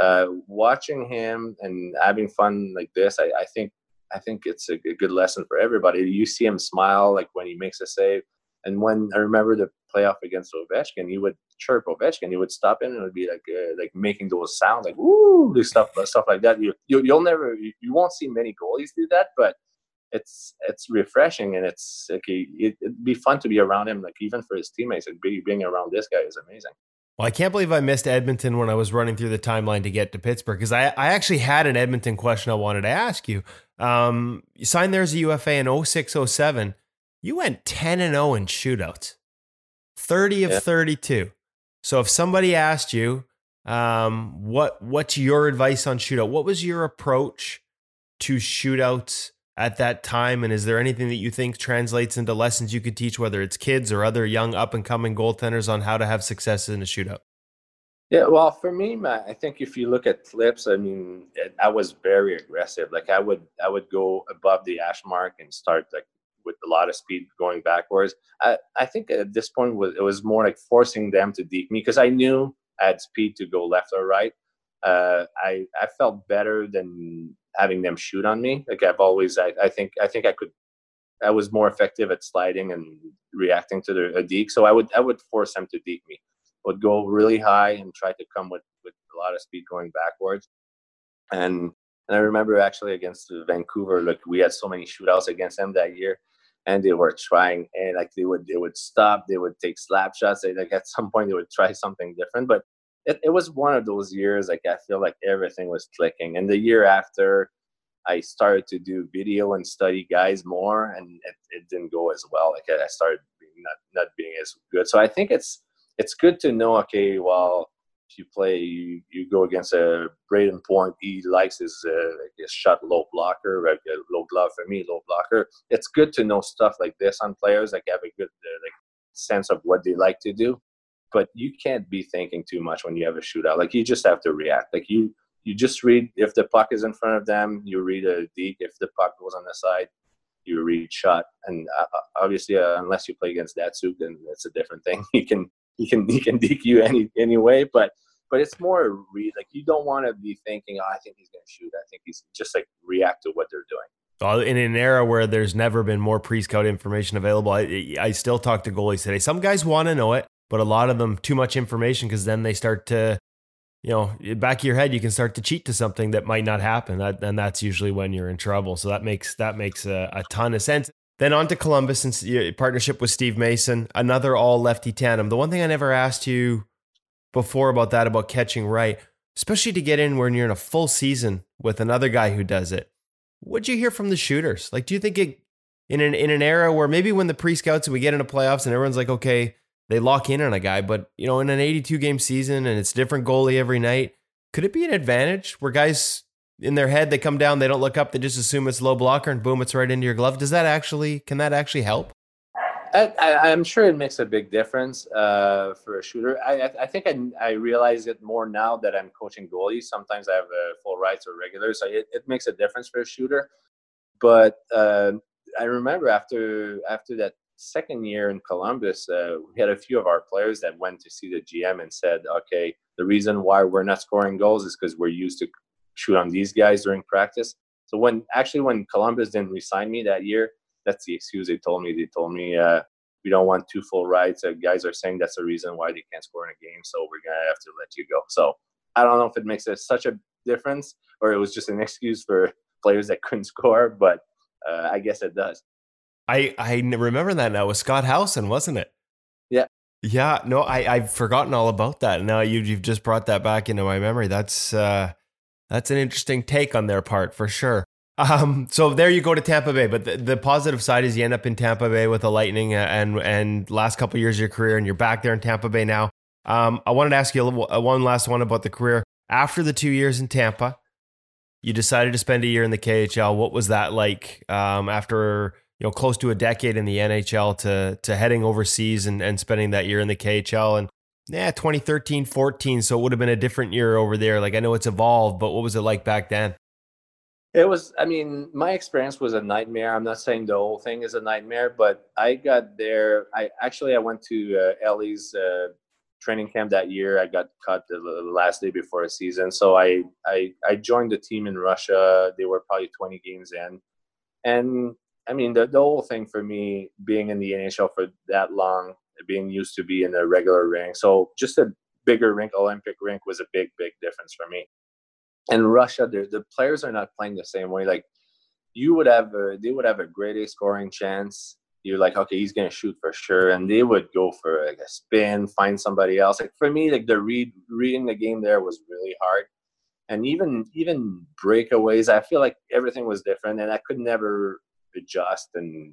uh watching him and having fun like this i, I think i think it's a, a good lesson for everybody. You see him smile like when he makes a save and when I remember the playoff against Ovechkin, he would chirp Ovechkin. He would stop in and it would be like uh, like making those sounds like this stuff stuff like that. You, you you'll never you, you won't see many goalies do that, but it's it's refreshing and it's like it, would be fun to be around him. Like even for his teammates, like be, being around this guy is amazing. Well, I can't believe I missed Edmonton when I was running through the timeline to get to Pittsburgh because I, I actually had an Edmonton question I wanted to ask you. Um, you signed there as a UFA in 0607 you went 10 and 0 in shootouts, 30 of yeah. 32. So if somebody asked you, um, what what's your advice on shootout? What was your approach to shootouts at that time? And is there anything that you think translates into lessons you could teach, whether it's kids or other young up and coming goaltenders, on how to have success in a shootout? Yeah, well, for me, Matt, I think if you look at clips, I mean, I was very aggressive. Like I would, I would go above the hash mark and start like with a lot of speed going backwards. I, I think at this point was it was more like forcing them to deke me because I knew I had speed to go left or right. Uh, I I felt better than having them shoot on me. Like I've always, I, I think I think I could. I was more effective at sliding and reacting to the a deke. So I would I would force them to deke me. would go really high and try to come with with a lot of speed going backwards. And and I remember actually against Vancouver, like we had so many shootouts against them that year and they were trying and like they would they would stop they would take slap shots they, like at some point they would try something different but it, it was one of those years like i feel like everything was clicking and the year after i started to do video and study guys more and it, it didn't go as well like i started not not being as good so i think it's it's good to know okay well you play, you, you go against a Brayden Point. He likes his, uh, his shot low blocker, right? low glove for me, low blocker. It's good to know stuff like this on players, like have a good uh, like sense of what they like to do. But you can't be thinking too much when you have a shootout. Like you just have to react. Like you you just read if the puck is in front of them, you read a deke. If the puck goes on the side, you read shot. And uh, uh obviously, uh, unless you play against Datsyuk, then it's a different thing. You can he can he can deke you any anyway. But but it's more like you don't want to be thinking, oh, I think he's going to shoot. I think he's just like react to what they're doing. in an era where there's never been more pre-scout information available, I, I still talk to goalies today. Some guys want to know it, but a lot of them too much information because then they start to, you know, back of your head, you can start to cheat to something that might not happen, that, and that's usually when you're in trouble. So that makes that makes a, a ton of sense. Then on to Columbus and partnership with Steve Mason, another all lefty tandem. The one thing I never asked you before about that, about catching right, especially to get in when you're in a full season with another guy who does it. What'd you hear from the shooters? Like, do you think it in an in an era where maybe when the pre scouts and we get into playoffs and everyone's like, okay, they lock in on a guy, but you know, in an 82 game season and it's different goalie every night, could it be an advantage where guys in their head they come down, they don't look up, they just assume it's low blocker and boom, it's right into your glove? Does that actually can that actually help? I, am sure it makes a big difference uh, for a shooter. I, I think I, I, realize it more now that I'm coaching goalies. Sometimes I have uh, full rights or regulars, so it, it, makes a difference for a shooter. But uh, I remember after after that second year in Columbus, uh, we had a few of our players that went to see the GM and said, "Okay, the reason why we're not scoring goals is because we're used to shoot on these guys during practice." So when actually when Columbus didn't resign me that year, that's the excuse they told me. They told me uh, we don't want two full rights. Uh, guys are saying that's the reason why they can't score in a game, so we're gonna have to let you go. So I don't know if it makes a, such a difference or it was just an excuse for players that couldn't score, but uh, I guess it does. I I remember that now. with Scott Howson, wasn't it? Yeah. Yeah. No, I I've forgotten all about that. Now you you've just brought that back into my memory. That's uh, that's an interesting take on their part for sure. Um, so there you go to Tampa Bay, but the, the, positive side is you end up in Tampa Bay with the Lightning, uh, and and last couple of years of your career, and you're back there in Tampa Bay now. Um, I wanted to ask you uh, one last one about the career after the two years in Tampa. You decided to spend a year in the KHL. What was that like um, after you know close to a decade in the NHL to to heading overseas and, and spending that year in the KHL and yeah 2013 14 so it would have been a different year over there like I know it's evolved but what was it like back then it was, I mean, my experience was a nightmare. I'm not saying the whole thing is a nightmare, but I got there. I actually I went to uh, Ellie's uh, training camp that year. I got cut the, last day before a season, so I, I I joined the team in Russia. They were probably 20 games in, and I mean the the whole thing for me being in the NHL for that long, being used to be in a regular rink, so just a bigger rink, Olympic rink, was a big big difference for me and Russia, the players are not playing the same way. Like you would have, a, they would have a great A scoring chance. You're like, okay, he's gonna shoot for sure, and they would go for like a spin, find somebody else. Like for me, like the read reading the game there was really hard, and even even breakaways, I feel like everything was different, and I could never adjust, and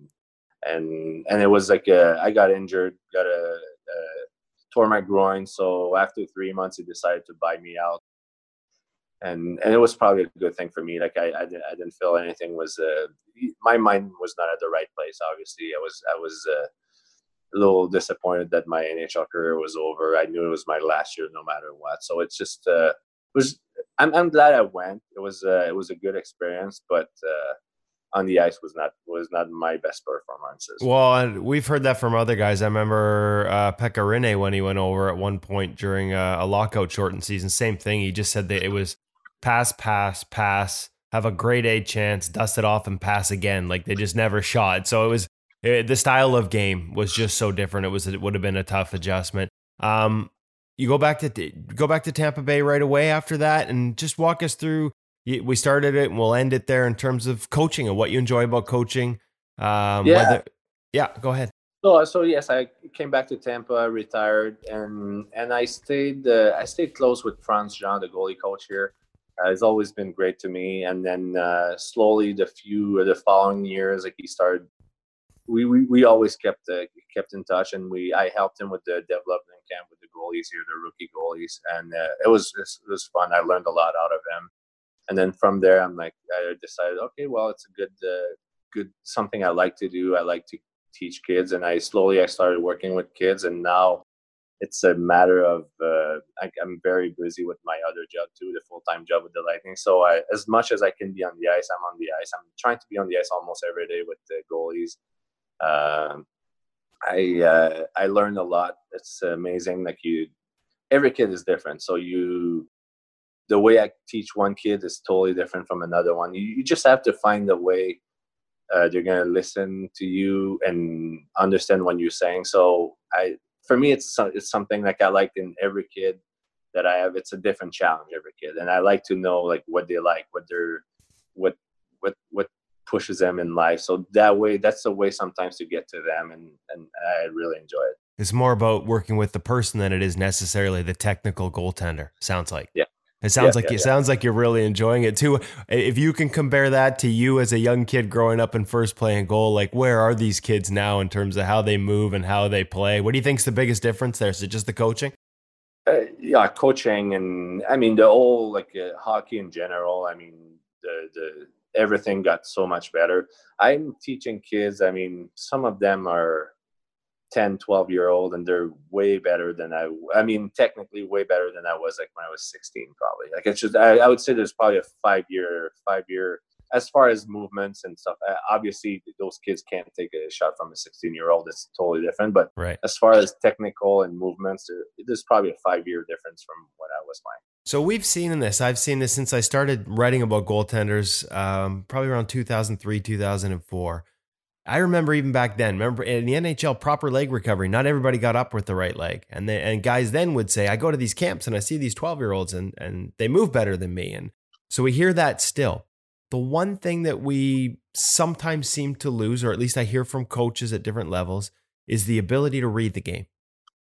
and and it was like I got injured, got a, a tore my groin, so after three months, he decided to buy me out and and it was probably a good thing for me. Like I I, I didn't feel anything was uh, my mind was not at the right place. Obviously, I was I was. Uh, a little disappointed that my NHL career was over. I knew it was my last year, no matter what. So it's just uh, it was. I'm I'm glad I went. It was uh, it was a good experience, but uh, on the ice was not was not my best performances. Well, and we've heard that from other guys. I remember uh, Pekka Rinne when he went over at one point during a, a lockout shortened season. Same thing. He just said that it was pass, pass, pass. Have a great A chance, dust it off, and pass again. Like they just never shot. So it was it, the style of game was just so different. It was it would have been a tough adjustment. Um, you go back to go back to Tampa Bay right away after that, and just walk us through we started it and we'll end it there in terms of coaching and what you enjoy about coaching. Um, yeah. Whether, yeah, go ahead. So, so yes, I came back to Tampa, retired, and and I stayed. Uh, I stayed close with Frantz Jean, the goalie coach here. Uh, it's always been great to me. And then uh, slowly, the few the following years, like he started, we we, we always kept uh, kept in touch, and we I helped him with the development camp with the goalies here, the rookie goalies, and uh, it was it was fun. I learned a lot out of him and then from there i'm like i decided okay well it's a good uh, good something i like to do. I like to teach kids. And i slowly i started working with kids. And now it's a matter of uh, I, am very busy with my other job too the full-time job with the lightning. So I, as much as i can be on the ice i'm on the ice. I'm trying to be on the ice almost every day with the goalies. Um, i uh, i learned a lot. It's amazing. Like you every kid is different. So you the way I teach one kid is totally different from another one. You, you just have to find a way uh, they're gonna listen to you and understand what you're saying. So I, for me, it's it's something like I like in every kid that I have. It's a different challenge every kid, and I like to know like what they like, what they're, what what what pushes them in life. So that way, that's the way sometimes to get to them, and and I really enjoy it. It's more about working with the person than it is necessarily the technical goaltender. Sounds like. Yeah. It sounds yeah, like yeah, it yeah. sounds like you're really enjoying it too. If you can compare that to you as a young kid growing up and first playing goal, like where are these kids now in terms of how they move and how they play? What do you think's the biggest difference there? Is it just the coaching? Uh, yeah, coaching and I mean the whole like uh, hockey in general. I mean the the everything got so much better. I'm teaching kids. I mean some of them are 10 12 year old and they're way better than i i mean technically way better than i was like when i was 16 probably. Like it's just i, I would say there's probably a five year five year as far as movements and stuff obviously those kids can't take a shot from a 16 year old it's totally different but right. as far as technical and movements there's probably a five year difference from what i was playing so we've seen in this i've seen this since i started writing about goaltenders um, probably around 2003 2004 I remember even back then, remember in the NHL, proper leg recovery, not everybody got up with the right leg. And they, and guys then would say, I go to these camps and I see these 12 year olds and, and they move better than me. And so we hear that still. The one thing that we sometimes seem to lose, or at least I hear from coaches at different levels, is the ability to read the game,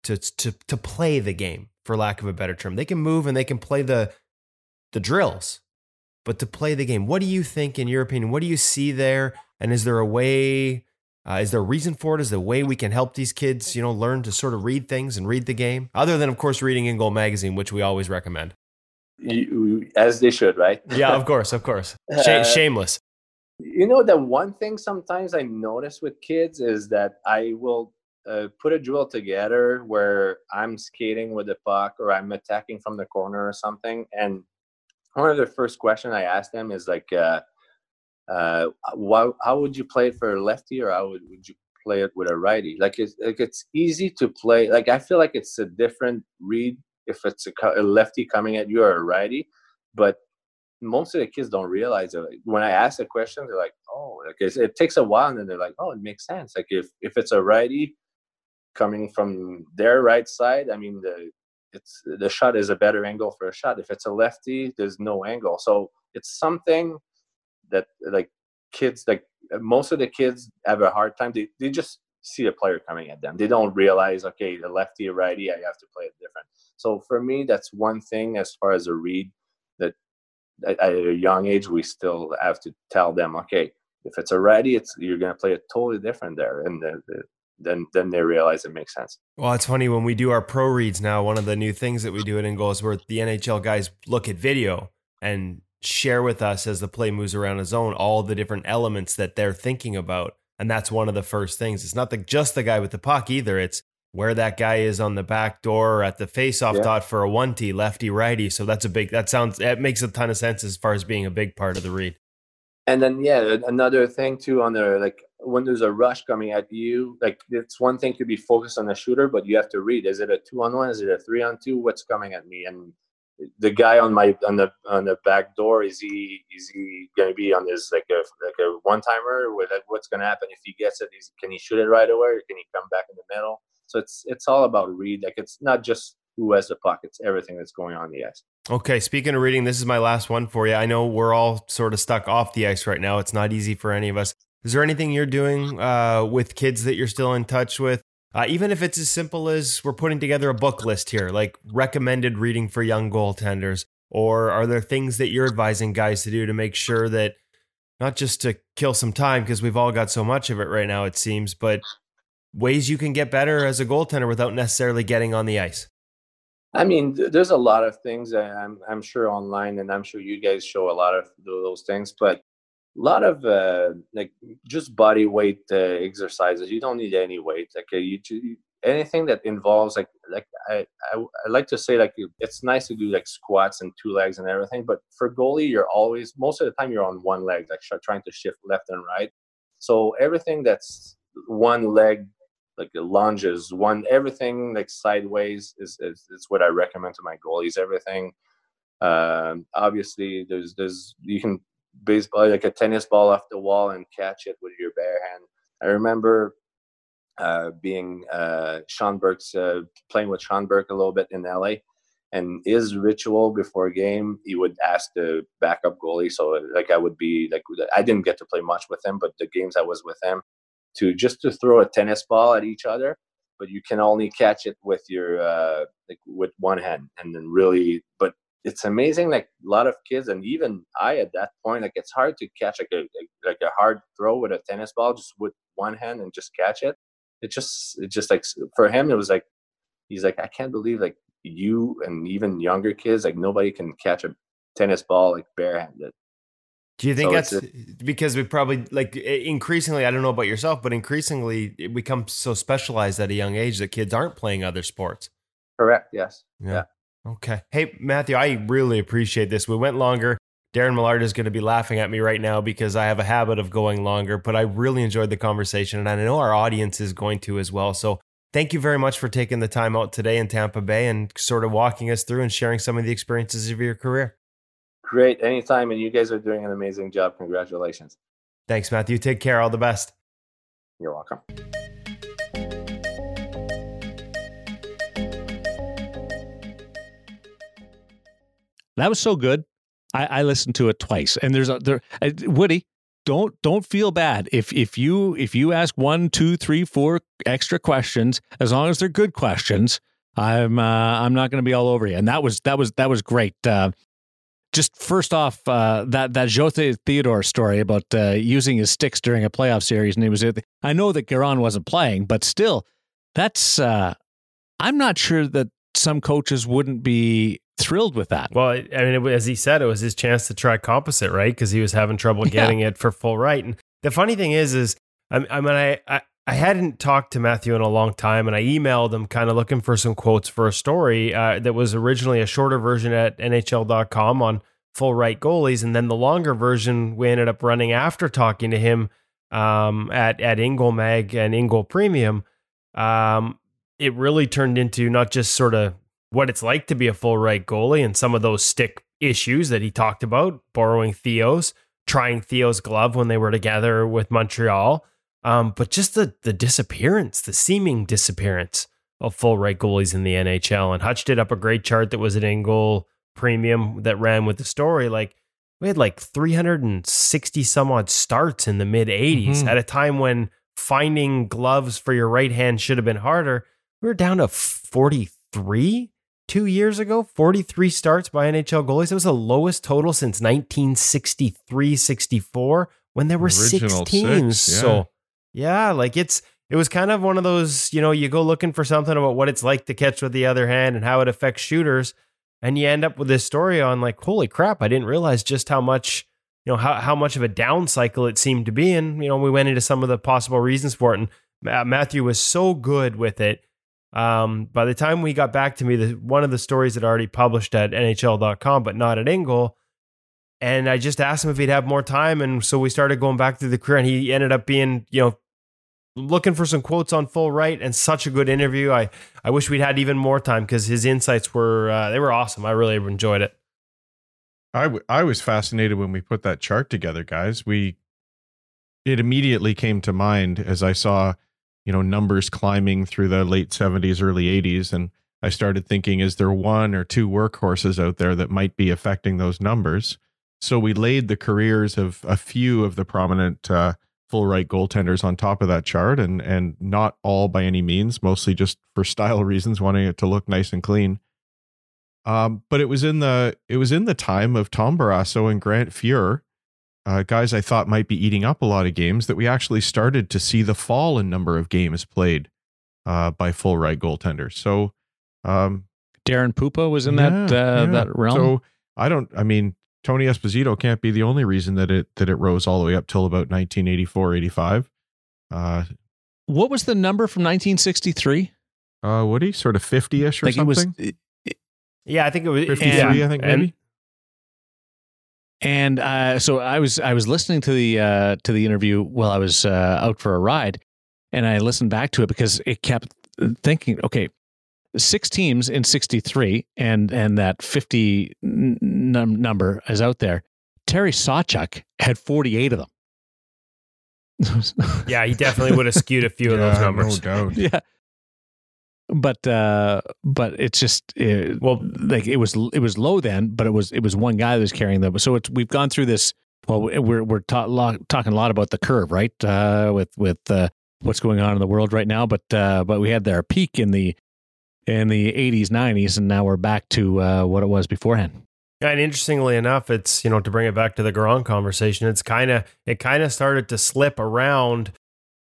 to, to, to play the game, for lack of a better term. They can move and they can play the, the drills, but to play the game. What do you think, in your opinion? What do you see there? And is there a way? Uh, is there a reason for it? Is there a way we can help these kids, you know, learn to sort of read things and read the game, other than, of course, reading In Goal magazine, which we always recommend. You, as they should, right? yeah, of course, of course. Sh- Uh, shameless. You know, the one thing sometimes I notice with kids is that I will uh, put a drill together where I'm skating with the puck or I'm attacking from the corner or something, and one of the first questions I ask them is like, uh, uh, why, how would you play it for a lefty or how would, would you play it with a righty? Like it's, like it's easy to play. Like I feel like it's a different read if it's a, a lefty coming at you or a righty, but most of the kids don't realize it. When I ask the question, they're like, "Oh, like it takes a while," and then they're like, "Oh, it makes sense." Like if if it's a righty coming from their right side, I mean the it's the shot is a better angle for a shot. If it's a lefty, there's no angle. So it's something that like kids like most of the kids have a hard time. They they just see a player coming at them. They don't realize okay, the lefty or righty, I have to play it different. So for me, that's one thing as far as a read that at, a young age we still have to tell them okay, if it's a righty, it's you're gonna play it totally different there, and the, the then then they realize it makes sense. Well, it's funny when we do our pro reads now. One of the new things that we do at In Goal is where the NHL guys look at video and share with us as the play moves around a zone all the different elements that they're thinking about. And that's one of the first things. It's not the, just the guy with the puck either. It's where that guy is on the back door or at the face-off Yeah. dot for a one T, lefty, righty. So that's a big. That sounds. That makes a ton of sense as far as being a big part of the read. And then yeah, another thing too on the like when there's a rush coming at you, like it's one thing to be focused on the shooter, but you have to read: is it a two on one? Is it a three on two? What's coming at me? And the guy on my on the on the back door is he is he going to be on this like a like a one timer? What's going to happen if he gets it? Is, can he shoot it right away? Or can he come back in the middle? So it's it's all about read. Like it's not just who has the puck; it's everything that's going on the ice. Okay, speaking of reading, this is my last one for you. I know we're all sort of stuck off the ice right now. It's not easy for any of us. Is there anything you're doing uh, with kids that you're still in touch with? Uh, even if it's as simple as we're putting together a book list here, like recommended reading for young goaltenders, or are there things that you're advising guys to do to make sure that not just to kill some time because we've all got so much of it right now, it seems, but ways you can get better as a goaltender without necessarily getting on the ice? I mean, there's a lot of things I'm I'm sure online, and I'm sure you guys show a lot of those things. But lot of uh, like just body weight uh, exercises. You don't need any weight. Like you, ju- anything that involves like like I, I I like to say like it's nice to do like squats and two legs and everything. But for goalie, you're always most of the time you're on one leg, like trying to shift left and right. So everything that's one leg like lunges, one everything like sideways is, is is what I recommend to my goalies. Everything, um, obviously, there's there's you can baseball like a tennis ball off the wall and catch it with your bare hand. I remember uh, being uh, Sean Burke's uh, playing with Sean Burke a little bit in LA, and his ritual before game, he would ask the backup goalie. So like I would be like I didn't get to play much with him, but the games I was with him to just to throw a tennis ball at each other, but you can only catch it with your uh, like with one hand, and then really. But it's amazing, like a lot of kids, and even I at that point, like it's hard to catch like a like a hard throw with a tennis ball just with one hand and just catch it. It just it just like for him, it was like he's like I can't believe like you and even younger kids like nobody can catch a tennis ball like barehanded. Do you think So that's it's because we probably like increasingly? I don't know about yourself, but increasingly it becomes so specialized at a young age that kids aren't playing other sports. Correct. Yes. Yeah. Okay. Hey, Mathieu, I really appreciate this. We went longer. Darren Millard is going to be laughing at me right now because I have a habit of going longer, but I really enjoyed the conversation and I know our audience is going to as well. So thank you very much for taking the time out today in Tampa Bay and sort of walking us through and sharing some of the experiences of your career. Great. Anytime, and you guys are doing an amazing job. Congratulations. Thanks, Mathieu. Take care. All the best. You're welcome. That was so good. I, I listened to it twice, and there's a there. Woody, don't don't feel bad if if you if you ask one, two, three, four extra questions, as long as they're good questions. I'm uh, I'm not going to be all over you. And that was that was that was great. Uh, just first off, uh, that that Jose Theodore story about uh, using his sticks during a playoff series, and he was. I know that Garon wasn't playing, but still, that's. Uh, I'm not sure that some coaches wouldn't be thrilled with that. Well, I mean, it, as he said, it was his chance to try composite, right? Because he was having trouble Yeah. getting it for full right. And the funny thing is, is I, I mean, I, I I hadn't talked to Mathieu in a long time, and I emailed him, kind of looking for some quotes for a story uh, that was originally a shorter version at NHL.com on full right goalies, and then the longer version we ended up running after talking to him um, at at InGoal Mag and InGoal Premium. Um, it really turned into not just sort of what it's like to be a full right goalie and some of those stick issues that he talked about, borrowing Theo's, trying Theo's glove when they were together with Montreal. Um, but just the the disappearance, the seeming disappearance of full right goalies in the NHL. And Hutch did up a great chart that was an InGoal premium that ran with the story. Like we had like 360 some odd starts in the mid 80s Mhm. at a time when finding gloves for your right hand should have been harder. We were down to 43 two years ago, 43 starts by NHL goalies. It was the lowest total since 1963 64 when there were six teams. six, yeah. So, yeah, like it's, it was kind of one of those, you know, you go looking for something about what it's like to catch with the other hand and how it affects shooters. and you end up with this story on like, holy crap, I didn't realize just how much, you know, how, how much of a down cycle it seemed to be. And, you know, we went into some of the possible reasons for it. And Mathieu was so good with it. Um, by the time we got back to me, the, one of the stories had already published at NHL.com, but not at InGoal. And I just asked him if he'd have more time. And so we started going back through the career, and he ended up being, you know, looking for some quotes on full right and such a good interview. I, I wish we'd had even more time because his insights were uh, they were awesome. I really enjoyed it. I, w- I was fascinated when we put that chart together, guys. We it immediately came to mind as I saw, you know, numbers climbing through the late 70s, early 80s and I started thinking is there one or two workhorses out there that might be affecting those numbers? So we laid the careers of a few of the prominent uh, full right goaltenders on top of that chart and and not all by any means mostly just for style reasons wanting it to look nice and clean um, but it was in the it was in the time of Tom Barrasso and Grant Fuhr, uh, guys I thought might be eating up a lot of games that we actually started to see the fall in number of games played uh, by full right goaltenders. So um, Daren Puppa was in yeah, that uh, yeah. that realm. So I don't. I mean, Tony Esposito can't be the only reason that it that it rose all the way up till about 1984, 85. Uh, what was the number from 1963? Uh, Woody, sort of 50ish or like something. It was, yeah, I think it was 53. Yeah, I think maybe. And, and uh, so I was I was listening to the uh, to the interview while I was uh, out for a ride, and I listened back to it because it kept thinking, okay, six teams in 63 and and that 50 n- number is out there. Terry sawchuk had 48 of them. Yeah he definitely would have skewed a few yeah, of those numbers. no doubt. yeah but uh but it's just it, well like it was it was low then but it was it was one guy that was carrying them so it's we've gone through this well we're we're ta- lo- talking a lot about the curve right uh with with uh what's going on in the world right now but uh but we had their peak in the in the 80s, 90s, and now we're back to uh, what it was beforehand. Yeah, and interestingly enough, it's you know to bring it back to the Garon conversation, it's kind of it kind of started to slip around,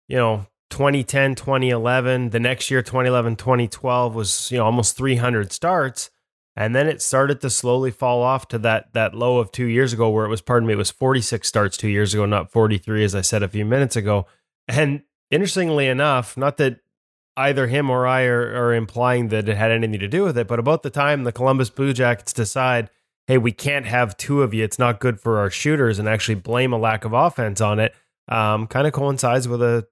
you know, 2010, 2011. The next year, 2011, 2012 was you know almost 300 starts, and then it started to slowly fall off to that that low of two years ago, where it was pardon me, it was 46 starts two years ago, not 43 as I said a few minutes ago. And interestingly enough, not that either him or I are, are implying that it had anything to do with it. But about the time the Columbus Blue Jackets decide, hey, we can't have two of you, it's not good for our shooters, and actually blame a lack of offense on it, um, kind of coincides with a,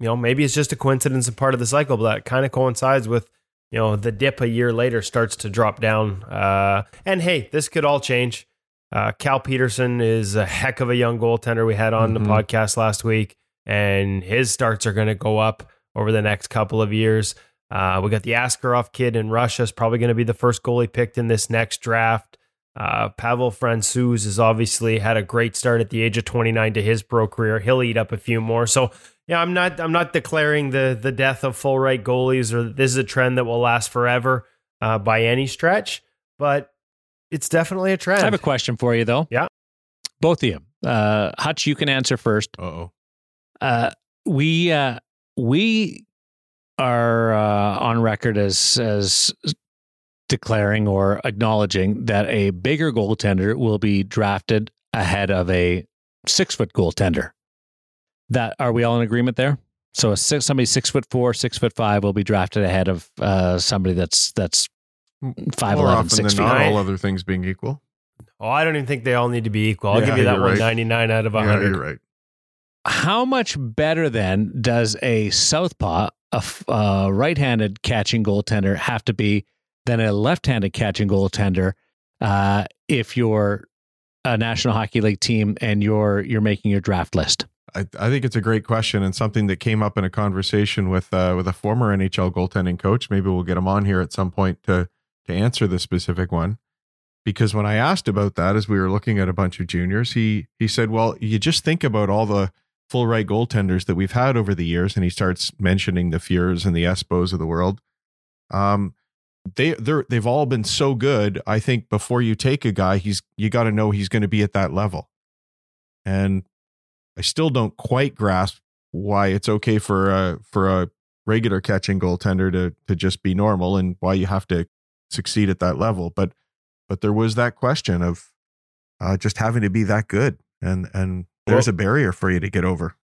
you know, maybe it's just a coincidence and part of the cycle, but that kind of coincides with, you know, the dip a year later starts to drop down. Uh, and hey, this could all change. Uh, Cal Petersen is a heck of a young goaltender we had on mm-hmm. the podcast last week, and his starts are going to go up over the next couple of years. Uh, we got the Askarov kid in Russia is probably going to be the first goalie picked in this next draft. Uh, Pavel Francouz has obviously had a great start at the age of 29 to his pro career. He'll eat up a few more. So yeah, I'm not I'm not declaring the the death of full right goalies or this is a trend that will last forever uh, by any stretch, but it's definitely a trend. I have a question for you though. Yeah, both of you. Uh, Hutch, you can answer first. Uh-oh. Uh We uh, we are uh, on record as as declaring or acknowledging that a bigger goaltender will be drafted ahead of a six foot goaltender. That are we all in agreement there? So a six, somebody six foot four, six foot five will be drafted ahead of uh, somebody that's that's five More eleven, six feet. Not all other things being equal. Oh, I don't even think they all need to be equal. I'll yeah, give you that one. Ninety nine out of hundred. Yeah, you're right how much better then does a southpaw, a, a right-handed catching goaltender, have to be than a left-handed catching goaltender uh, if you're a National Hockey League team and you're you're making your draft list? I, I think it's a great question and something that came up in a conversation with uh, with a former NHL goaltending coach. Maybe we'll get him on here at some point to to answer this specific one. Because when I asked about that, as we were looking at a bunch of juniors, he he said, "Well, you just think about all the full right goaltenders that we've had over the years, and he starts mentioning the Fuhrs and the Espos of the world. Um, they they're they've all been so good. I think before you take a guy, he's you got to know he's going to be at that level. And I still don't quite grasp why it's okay for a for a regular catching goaltender to to just be normal, and why you have to succeed at that level. But but there was that question of uh, just having to be that good, and and there's Well- a barrier for you to get over.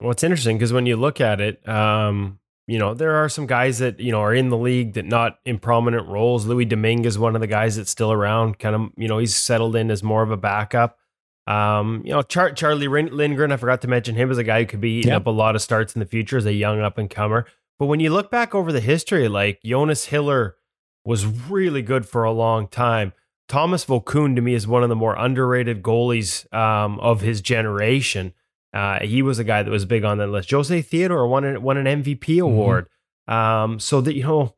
Well, it's interesting because when you look at it, um, you know, there are some guys that, you know, are in the league that not in prominent roles. Louis Domingue is one of the guys that's still around, kind of, you know, he's settled in as more of a backup. Um, you know, Char- Charlie Lindgren, I forgot to mention him as a guy who could be eating Yeah. up a lot of starts in the future as a young up and comer. But when you look back over the history, like Jonas Hiller was really good for a long time. Tomas Vokoun to me is one of the more underrated goalies um, of his generation. Uh, he was a guy that was big on that list. Jose Theodore won an, won an MVP award. Um, so that you know,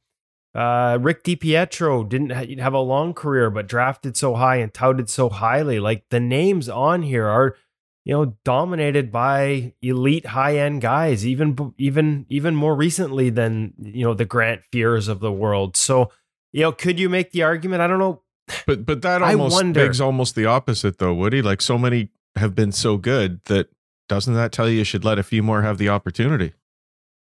uh, Rick DiPietro didn't ha- have a long career, but drafted so high and touted so highly. Like the names on here are, you know, dominated by elite high end guys. Even even even more recently than you know the Grant Fuhrs of the world. So you know, could you make the argument? I don't know. But but that I almost wonder- begs almost the opposite though, Woody. Like so many have been so good that doesn't that tell you you should let a few more have the opportunity?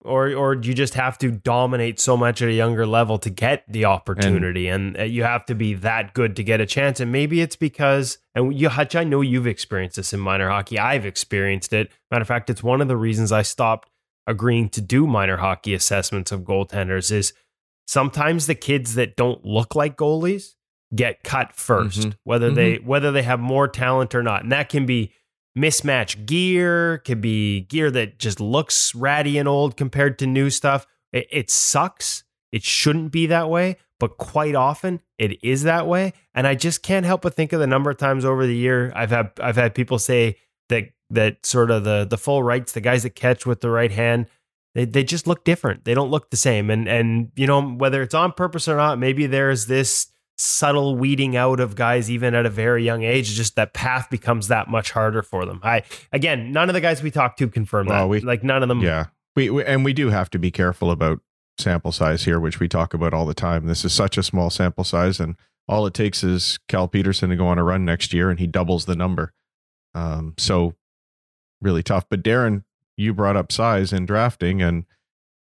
Or or do you just have to dominate so much at a younger level to get the opportunity? And, uh, you have to be that good to get a chance. And maybe it's because and you Hutch I know you've experienced this in minor hockey. I've experienced it. Matter of fact it's one of the reasons I stopped agreeing to do minor hockey assessments of goaltenders is sometimes the kids that don't look like goalies get cut 1st Mhm. whether they whether they have more talent or not. And that can be mismatch gear, could be gear that just looks ratty and old compared to new stuff. It, it sucks. It shouldn't be that way, but quite often it is that way. And I just can't help but think of the number of times over the year I've had I've had people say that that sort of the the full rights, the guys that catch with the right hand, they, they just look different. They don't look the same. And and you know whether it's on purpose or not, maybe there's this subtle weeding out of guys even at a very young age just that path becomes that much harder for them i again none of the guys we talked to confirm Well, that we- like none of them Yeah. We, we and we do have to be careful about sample size here, which we talk about all the time. This is such a small sample size, and all it takes is Cal Petersen to go on a run next year, and he doubles the number. Um, so really tough. But Darren, you brought up size in drafting, and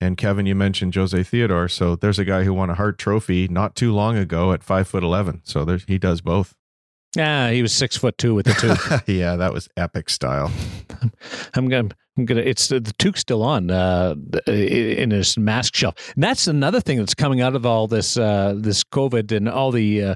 and Kevin, you mentioned Jose Theodore. So there's a guy who won a Hart Trophy not too long ago at five foot eleven. So there's he does both. Yeah, he was six foot two with the toque. yeah, that was epic style. I'm gonna, I'm gonna. It's the, the toque's still on uh, in his mask shelf. And that's another thing that's coming out of all this, uh, this COVID and all the uh,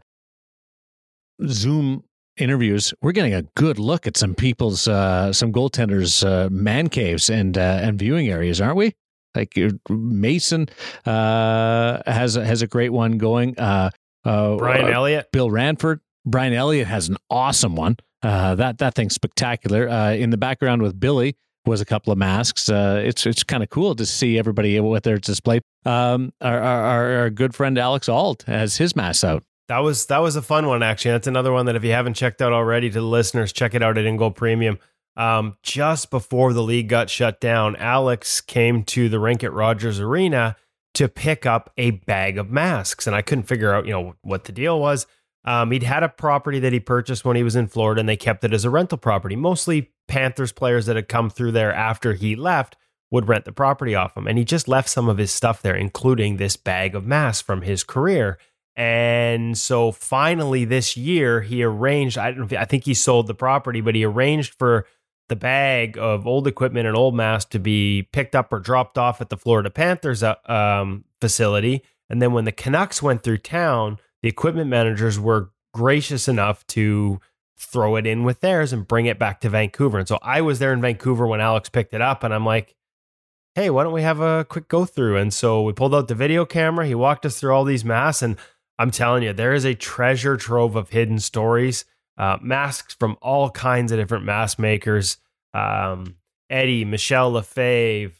Zoom interviews. We're getting a good look at some people's, uh, some goaltenders' uh, man caves and uh, and viewing areas, aren't we? Like Mason uh, has a, has a great one going. Uh, uh, brian uh, elliott Bill Ranford. Brian Elliott has an awesome one. Uh, that that thing's spectacular. Uh, in the background with Billy was a couple of masks. Uh, it's it's kind of cool to see everybody with their display. Um, our, our our- good friend Alex Auld has his mask out. that was that was a fun one actually that's another one that if you haven't checked out already to the listeners check it out at ingoal premium um, just before the league got shut down alex came to the rink at rogers arena to pick up a bag of masks and i couldn't figure out you know what the deal was Um, he'd had a property that he purchased when he was in Florida, and they kept it as a rental property. Mostly Panthers players that had come through there after he left would rent the property off him. And he just left some of his stuff there, including this bag of masks from his career. And so finally this year, he arranged, I don't know, I think he sold the property, but he arranged for the bag of old equipment and old masks to be picked up or dropped off at the Florida Panthers uh, um, facility. And then when the Canucks went through town, the equipment managers were gracious enough to throw it in with theirs and bring it back to Vancouver. And so I was there in Vancouver when Alex picked it up, and I'm like, hey, why don't we have a quick go through? And so we pulled out the video camera. He walked us through all these masks, and I'm telling you, there is a treasure trove of hidden stories. Uh, masks from all kinds of different mask makers. Um, Eddie, Michel Lefebvre,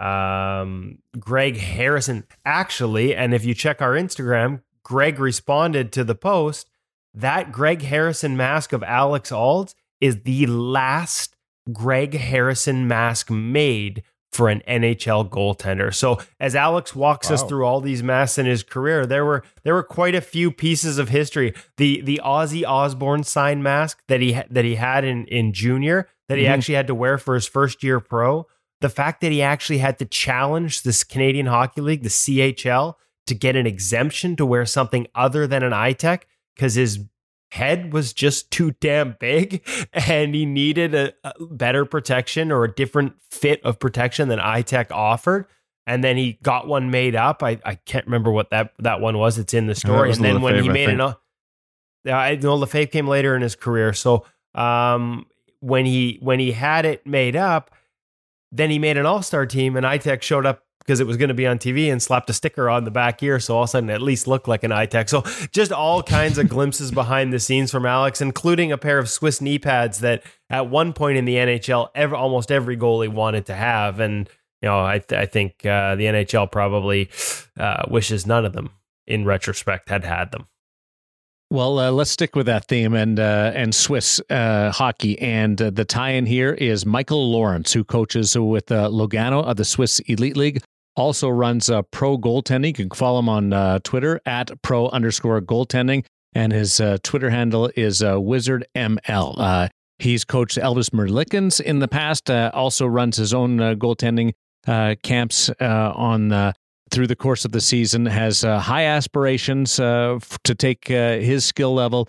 um, Greg Harrison. Actually, and if you check our Instagram, Greg responded to the post that Greg Harrison mask of Alex Auld's is the last Greg Harrison mask made for an NHL goaltender. So as Alex walks us through all these masks in his career, there were there were quite a few pieces of history. The the Ozzy Osbourne sign mask that he that he had in in junior that he Mhm. actually had to wear for his first year pro. The fact that he actually had to challenge this Canadian Hockey League, the CHL, to get an exemption to wear something other than an iTech because his head was just too damn big and he needed a, a, better protection or a different fit of protection than iTech offered. And then he got one made up. I, I can't remember what that, that one was. It's in the story. and then when he made it yeah i know lefebvre came later in his career. So um, when he when he had it made up then he made an all-star team and iTech showed up because it was going to be on TV and slapped a sticker on the back ear. So all of a sudden, at least looked like an iTech. So just all kinds of glimpses behind the scenes from Alex, including a pair of Swiss knee pads that at one point in the NHL, almost every goalie wanted to have. And, you know, I, th- I think uh, the NHL probably uh, wishes none of them in retrospect had had them. Well, uh, let's stick with that theme and uh, and Swiss uh, hockey. And uh, the tie-in here is Michael Lawrence, who coaches with uh, Lugano of the Swiss Elite League also runs uh, pro goaltending. You can follow him on uh, Twitter at pro underscore goaltending. And his uh, Twitter handle is uh, Wizard ML. Uh, he's coached Elvis Merzlikins in the past, uh, also runs his own goaltending camps on through the course of the season, has high aspirations f- to take his skill level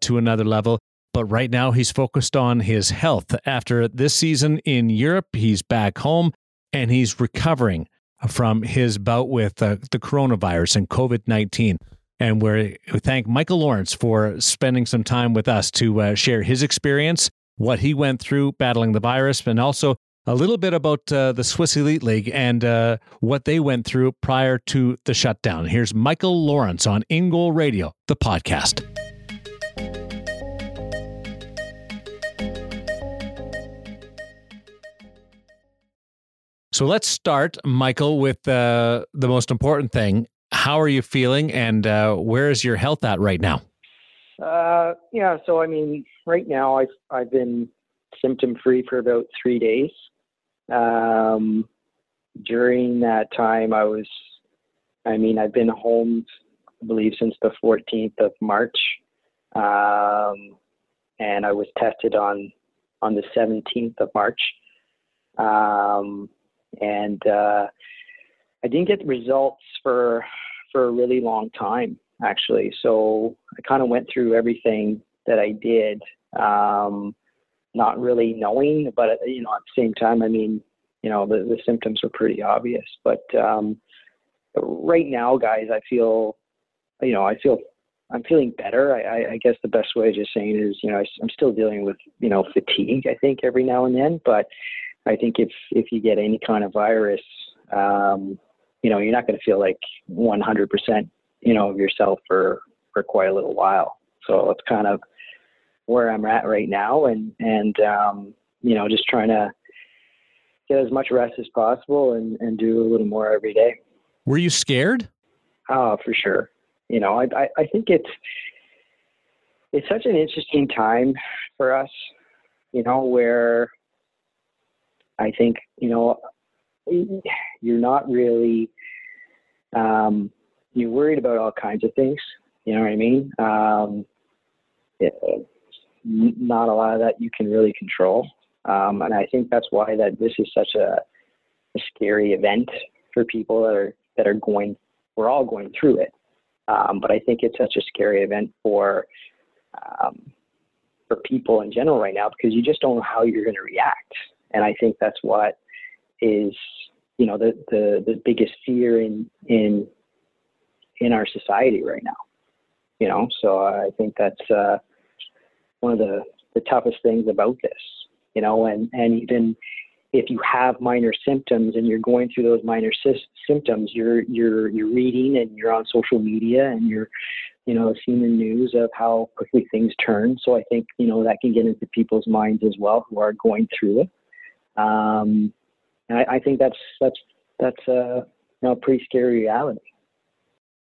to another level. But right now, he's focused on his health. After this season in Europe, he's back home and he's recovering from his bout with uh, the coronavirus and COVID 19. And we thank Michael Lawrence for spending some time with us to uh, share his experience, what he went through battling the virus, and also a little bit about uh, the Swiss Elite League and uh, what they went through prior to the shutdown. Here's Michael Lawrence on InGoal Radio, the podcast. So let's start, Michael, with uh, the most important thing. How are you feeling, and uh, where is your health at right now? Uh, yeah, so I mean, right now I've I've been symptom free for about three days. Um, during that time, I was, I mean, I've been home, I believe, since the 14th of March, um, and I was tested on on the 17th of March. Um, and uh, I didn't get results for for a really long time actually. So I kind of went through everything that I did, um, not really knowing, but you know at the same time, I mean, you know the the symptoms were pretty obvious. But um, right now, guys, I feel, you know, I feel I'm feeling better. I, I, guess the best way of just saying is, you know, I, am still dealing with, you know, fatigue. I think every now and then, but I think if if you get any kind of virus, um, you know, you're not going to feel like 100%, you know, of yourself for for quite a little while. So it's kind of where I'm at right now, and and um, you know, just trying to get as much rest as possible and and do a little more every day. Were you scared? Oh, for sure. You know, I I, I think it's it's such an interesting time for us. You know, where I think you know you're not really um, you're worried about all kinds of things. You know what I mean? Um, it, not a lot of that you can really control, um, and I think that's why that this is such a, a, scary event for people that are that are going. We're all going through it, um, but I think it's such a scary event for um, for people in general right now because you just don't know how you're going to react. And I think that's what is, you know, the, the, the biggest fear in, in, in our society right now, you know? So I think that's, uh, one of the, the toughest things about this, you know, and, and even if you have minor symptoms and you're going through those minor sy- symptoms, you're, you're, you're reading and you're on social media and you're, you know, seeing the news of how quickly things turn. So I think, you know, that can get into people's minds as well who are going through it. Um, and I, I, think that's that's that's a you know, a pretty scary reality.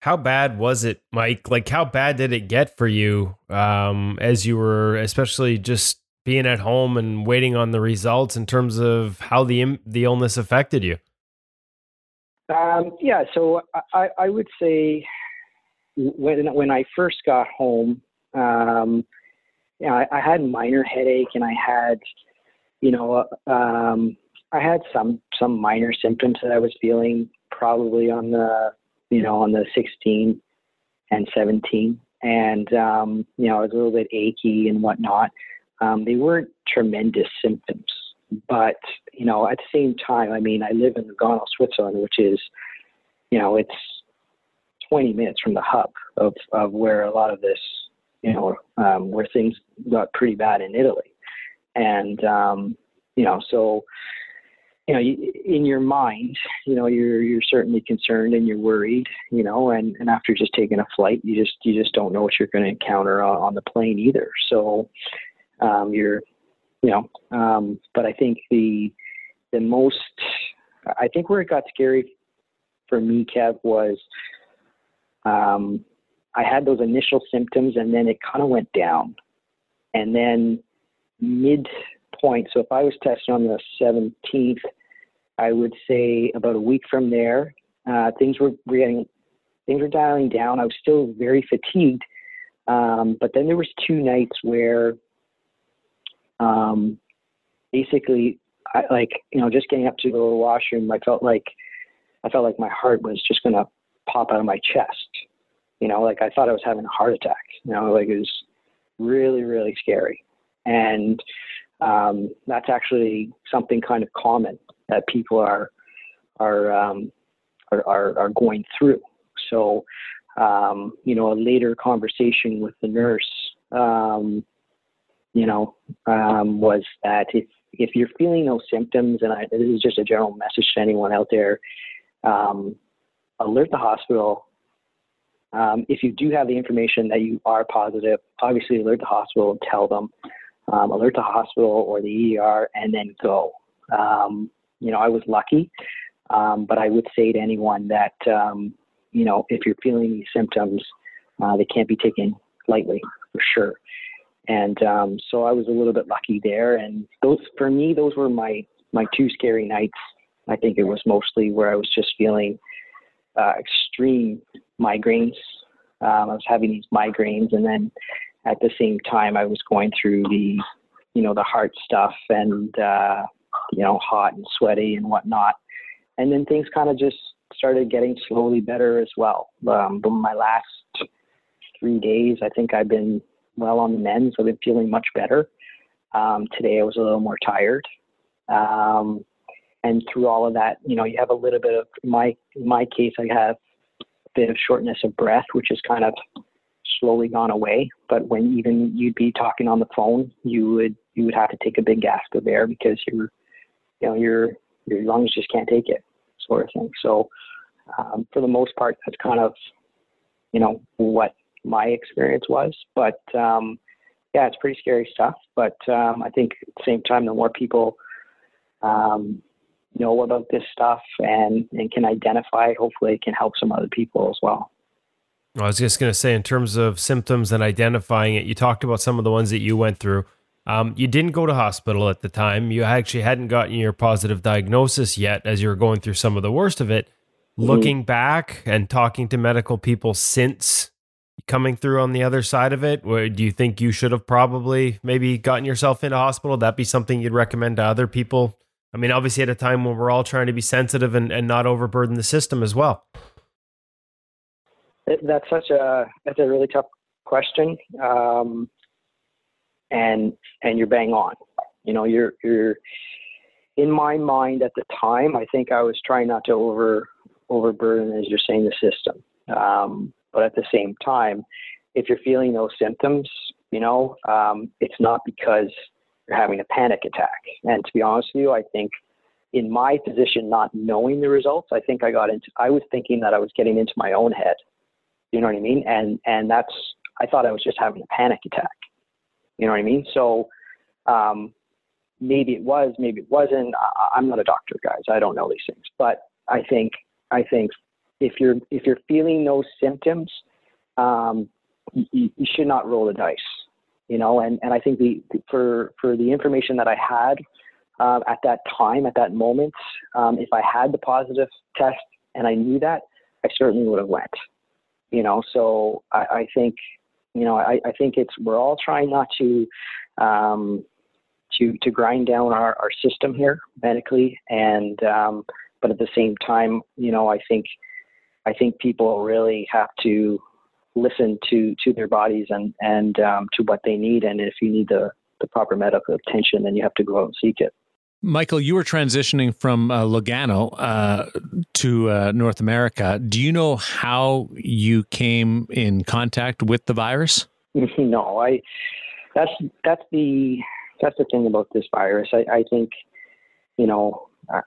How bad was it, Mike? Like, how bad did it get for you um, as you were, especially just being at home and waiting on the results in terms of how the the illness affected you? Um, yeah, so I, I would say when when I first got home, um, yeah, I, I had minor headache and I had you know, um, I had some some minor symptoms that I was feeling probably on the you know, on the 16 and 17. And, um, you know, I was a little bit achy and whatnot. Um, they weren't tremendous symptoms, but, you know, at the same time, I mean, I live in Lugano, Switzerland, which is, you know, it's 20 minutes from the hub of, of where a lot of this, you know, um, where things got pretty bad in Italy. And, um, you know, so, you know, in your mind, you know, you're you're certainly concerned and you're worried, you know, and, and after just taking a flight, you just you just don't know what you're going to encounter on, on, the plane either. So, um, you're, you know, um, but I think the the most, I think where it got scary for me, Kev, was, um, I had those initial symptoms and then it kind of went down, and then mid point. So if I was testing on the 17th I would say about a week from there, uh, things were getting things were dialing down. I was still very fatigued, um, but then there was two nights where, um, basically, I, like you know, just getting up to go to the washroom, I felt like I felt like my heart was just gonna pop out of my chest. You know, like I thought I was having a heart attack. You know, like it was really, really scary. And um, that's actually something kind of common that people are are um, are, are, are going through. So, um, you know, a later conversation with the nurse, um, you know, um, was that if if you're feeling those symptoms, and I, this is just a general message to anyone out there, um, alert the hospital. If you do have the information that you are positive, obviously alert the hospital and tell them. Um, alert the hospital or the ER, and then go. Um, you know, I was lucky, um, but I would say to anyone that, um, you know, if you're feeling these symptoms, uh, they can't be taken lightly for sure. And um, so I was a little bit lucky there. And those, for me, those were my my two scary nights. I think it was mostly where I was just feeling uh, extreme migraines. Um, I was having these migraines, and then at the same time, I was going through the, you know, the heart stuff and uh, you know, hot and sweaty and whatnot. And then things kind of just started getting slowly better as well. Um, but my last three days, I think I've been well on the mend. So I've been feeling much better. Um, today I was a little more tired. Um, and through all of that, you know, you have a little bit of my in my case, I have a bit of shortness of breath, which is kind of slowly gone away. But when even you'd be talking on the phone, you would you would have to take a big gasp of air because you're you know your your lungs just can't take it, sort of thing. So um, for the most part, that's kind of you know what my experience was. But um, yeah, it's pretty scary stuff. But um, I think at the same time, the more people um, know about this stuff and, and can identify, hopefully it can help some other people as well. I was just going to say, in terms of symptoms and identifying it, you talked about some of the ones that you went through. Um, you didn't go to hospital at the time. You actually hadn't gotten your positive diagnosis yet as you were going through some of the worst of it. Mm-hmm. Looking back and talking to medical people since coming through on the other side of it, do you think you should have probably maybe gotten yourself into hospital? That be something you'd recommend to other people? I mean, obviously, at a time when we're all trying to be sensitive and, and not overburden the system as well. That's such a that's a really tough question. Um, and and you're bang on. You know, you're you're in my mind at the time. I think I was trying not to over overburden, as you're saying, the system. Um, but at the same time, if you're feeling those symptoms, you know, um, it's not because you're having a panic attack. And to be honest with you, I think in my position, not knowing the results, I think I got into. I was thinking that I was getting into my own head. You know what I mean? And and that's I thought I was just having a panic attack. You know what I mean? So um, maybe it was, maybe it wasn't. I, I'm not a doctor, guys. I don't know these things, but I think I think if you're if you're feeling those symptoms, um, you, you should not roll the dice. You know, and, and I think the for for the information that I had uh, at that time, at that moment, um, if I had the positive test and I knew that, I certainly would have went. You know, so I, I think you know, I, I think it's we're all trying not to um, to to grind down our, our system here medically, and um, but at the same time, you know, I think I think people really have to listen to to their bodies and and um, to what they need. And if you need the the proper medical attention, then you have to go out and seek it. Michael, you were transitioning from uh, Lugano uh, to uh, North America. Do you know how you came in contact with the virus? no, I. That's that's the that's the thing about this virus. I, I think, you know, uh,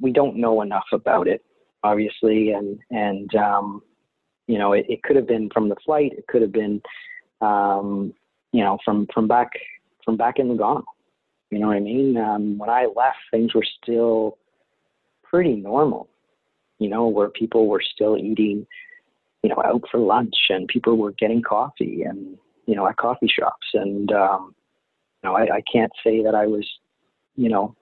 we don't know enough about it, obviously, and and um, you know, it, it could have been from the flight. It could have been, um, you know, from from back from back in Lugano. You know what I mean? Um, when I left, things were still pretty normal. You know, where people were still eating, you know, out for lunch, and people were getting coffee, and you know, at coffee shops, and um, you know, I, I can't say that I was, you know,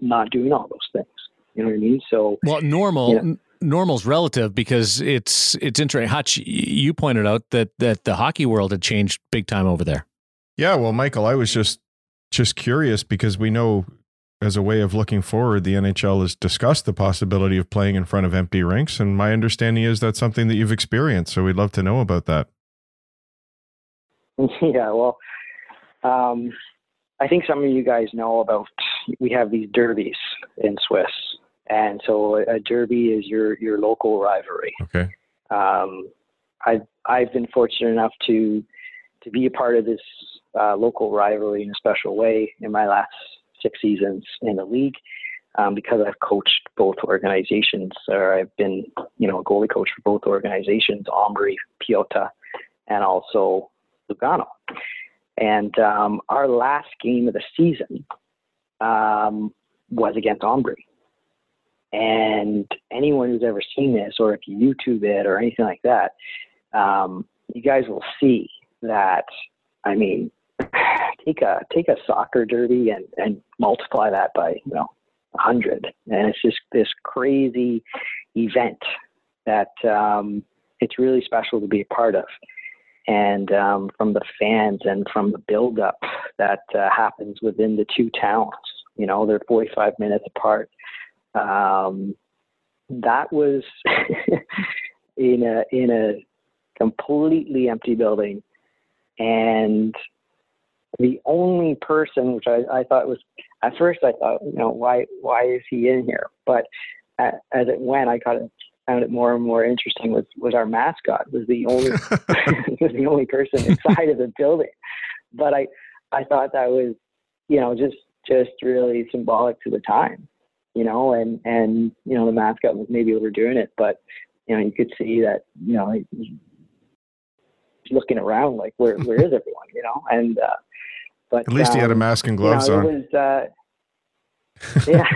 not doing all those things. You know what I mean? So, well, normal. You know, normal's relative because it's it's interesting. Hutch, you pointed out that that the hockey world had changed big time over there. Yeah, well, Michael, I was just just curious because we know as a way of looking forward, the NHL has discussed the possibility of playing in front of empty rinks, and my understanding is that's something that you've experienced. So we'd love to know about that. Yeah, well, um, I think some of you guys know about we have these derbies in Swiss, and so a derby is your your local rivalry. Okay. Um, I've I've been fortunate enough to to be a part of this uh, local rivalry in a special way in my last six seasons in the league. Um, because I've coached both organizations, or I've been, you know, a goalie coach for both organizations, Ambri, Piotta, and also Lugano. And um, our last game of the season um, was against Ambri. And anyone who's ever seen this, or if you YouTube it or anything like that, um, you guys will see that. I mean, take a take a soccer derby and and multiply that by you know hundred, and it's just this crazy event that um, it's really special to be a part of. And um, from the fans and from the build-up that uh, happens within the two towns, you know, they're 45 minutes apart. Um, that was in a in a completely empty building, and the only person which I, I thought was at first I thought you know why why is he in here? But as it went I kind of found it more and more interesting was was our mascot was the only was the only person inside of the building. But I I thought that was you know just just really symbolic to the time you know and and you know the mascot was maybe overdoing it but you know you could see that you know looking around like where where is everyone? You know? And uh but at least um, he had a um, mask and gloves you know, on. Was, uh, yeah,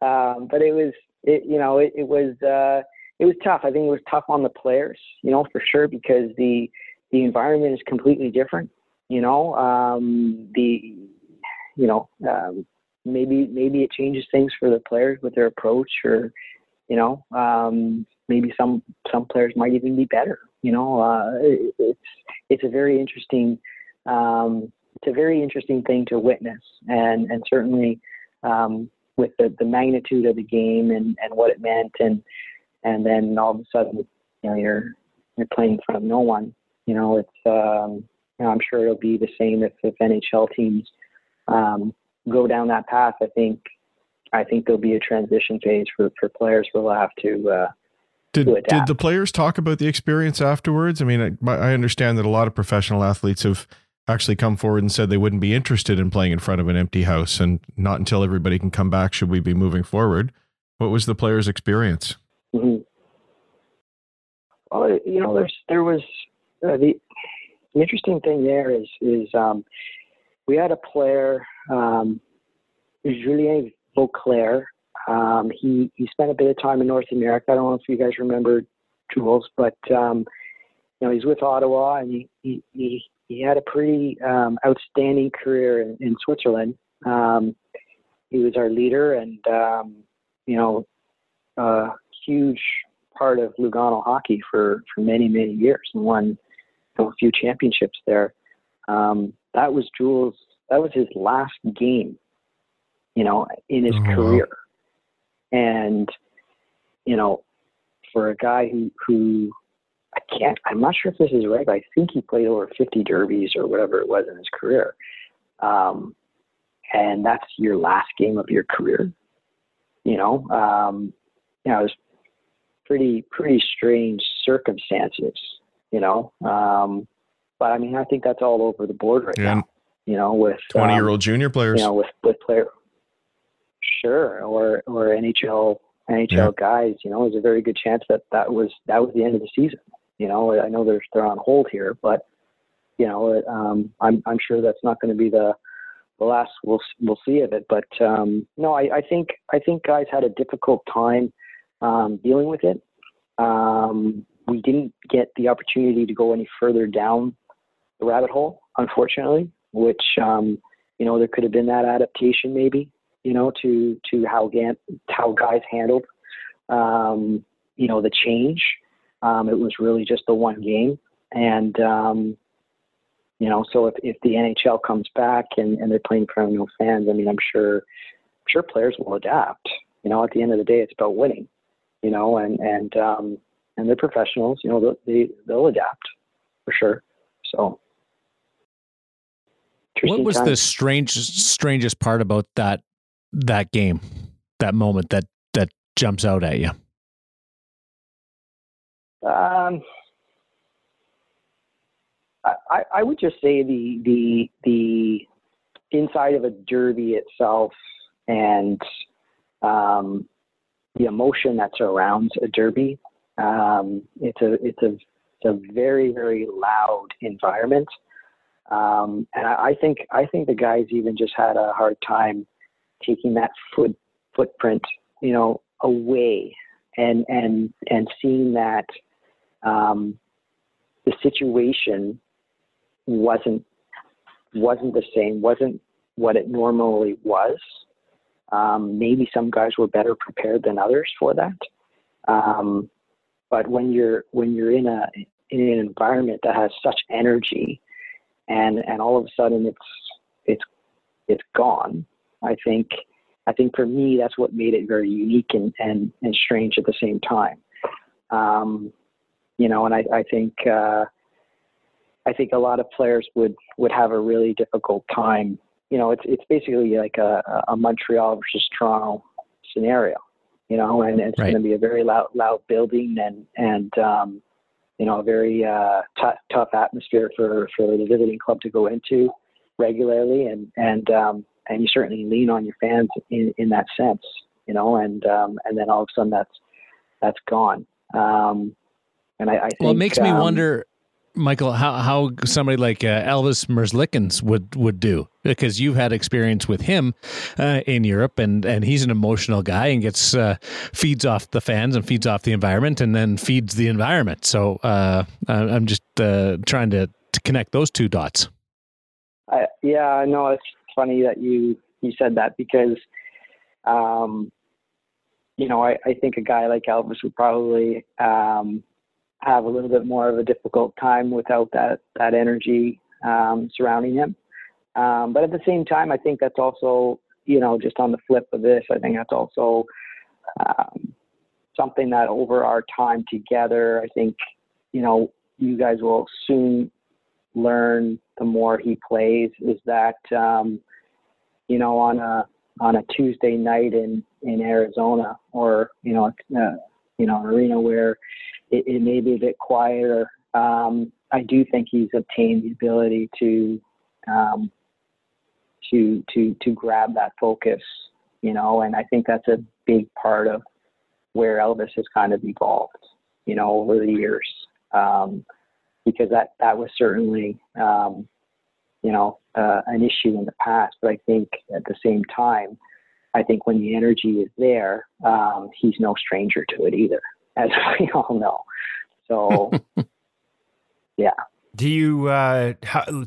um, but it was it, you know it, it was uh, it was tough. I think it was tough on the players, you know, for sure because the the environment is completely different. You know, um, the you know um, maybe maybe it changes things for the players with their approach or you know um, maybe some some players might even be better you know, uh, it's it's a very interesting um, it's a very interesting thing to witness, and and certainly um, with the, the magnitude of the game and, and what it meant, and and then all of a sudden, you know, you're you're playing in front of no one. You know, it's um, you know, I'm sure it'll be the same if, if NHL teams um, go down that path. I think I think there'll be a transition phase for, for players who will have to uh, did, did the players talk about the experience afterwards? I mean, I, I understand that a lot of professional athletes have actually come forward and said they wouldn't be interested in playing in front of an empty house and not until everybody can come back should we be moving forward. What was the players' experience? Mm-hmm. Well, you know, there's there was uh, the, the interesting thing there is is um, we had a player, um, Julien Vauclair, um, he he spent a bit of time in North America. I don't know if you guys remember Jules, but um, you know he's with Ottawa, and he he he, he had a pretty um, outstanding career in, in Switzerland. Um, he was our leader, and um, you know, a huge part of Lugano hockey for for many many years, and won you know, a few championships there. Um, that was Jules. That was his last game, you know, in his oh, career. Wow and you know, for a guy who who I can't, I'm not sure if this is right, but I think he played over 50 derbies or whatever it was in his career. Um, and that's your last game of your career. You know, um, you know, it was pretty pretty strange circumstances. You know, um, but I mean, I think that's all over the board right yeah. now. You know, with twenty year old um, junior players. You know, with with player, sure, or or NHL NHL yeah. guys. You know, there's a very good chance that that was that was the end of the season. You know, I know they're they're on hold here, but you know, um, I'm I'm sure that's not going to be the the last we'll we'll see of it. But um, no, I, I think I think guys had a difficult time um, dealing with it. Um, we didn't get the opportunity to go any further down the rabbit hole, unfortunately. Which um, you know there could have been that adaptation maybe you know to to how how guys handled um, you know the change. Um, it was really just the one game, and um, you know, so if, if the NHL comes back and, and they're playing in front no fans, I mean, I'm sure, I'm sure players will adapt. You know, at the end of the day, it's about winning. You know, and and um, and they're professionals. You know, they, they they'll adapt for sure. So. What was time. the strangest strangest part about that that game, that moment that that jumps out at you? Um, I, I would just say the the the inside of a derby itself and um, the emotion that surrounds a derby. Um, it's a it's a it's a very very loud environment, um, and I, I think I think the guys even just had a hard time taking that foot footprint, you know, away and and and seeing that um, the situation wasn't wasn't the same, wasn't what it normally was. Um, maybe some guys were better prepared than others for that. Um, but when you're when you're in a in an environment that has such energy, and and all of a sudden it's it's it's gone. I think I think for me that's what made it very unique and and, and strange at the same time. Um, you know, and I I think uh, I think a lot of players would would have a really difficult time. You know, it's it's basically like a, a Montreal versus Toronto scenario. You know, and it's right. going to be a very loud loud building and and um, you know a very uh, t- tough atmosphere for for the visiting club to go into regularly and and um, and you certainly lean on your fans in in that sense. You know, and um, and then all of a sudden that's that's gone. Um, and I, I think, well, it makes me um, wonder Michael, how how somebody like uh, Elvis Merzlikins would would do because you've had experience with him uh, in Europe, and and he's an emotional guy and gets uh, feeds off the fans and feeds off the environment, and then feeds the environment. So uh, I'm just uh, trying to, to connect those two dots. I, yeah, I know it's funny that you you said that because, um, you know, I, I think a guy like Elvis would probably. Um, have a little bit more of a difficult time without that that energy um, surrounding him. Um, but at the same time, I think that's also you know just on the flip of this, I think that's also um, something that over our time together, I think you know you guys will soon learn the more he plays is that um, you know on a on a Tuesday night in in Arizona or you know uh, you know an arena where it, it may be a bit quieter. Um, I do think he's obtained the ability to um, to to to grab that focus, you know, and I think that's a big part of where Elvis has kind of evolved, you know, over the years, um, because that that was certainly um, you know uh, an issue in the past. But I think at the same time, I think when the energy is there, um, he's no stranger to it either as we all know. So, yeah. Do you uh,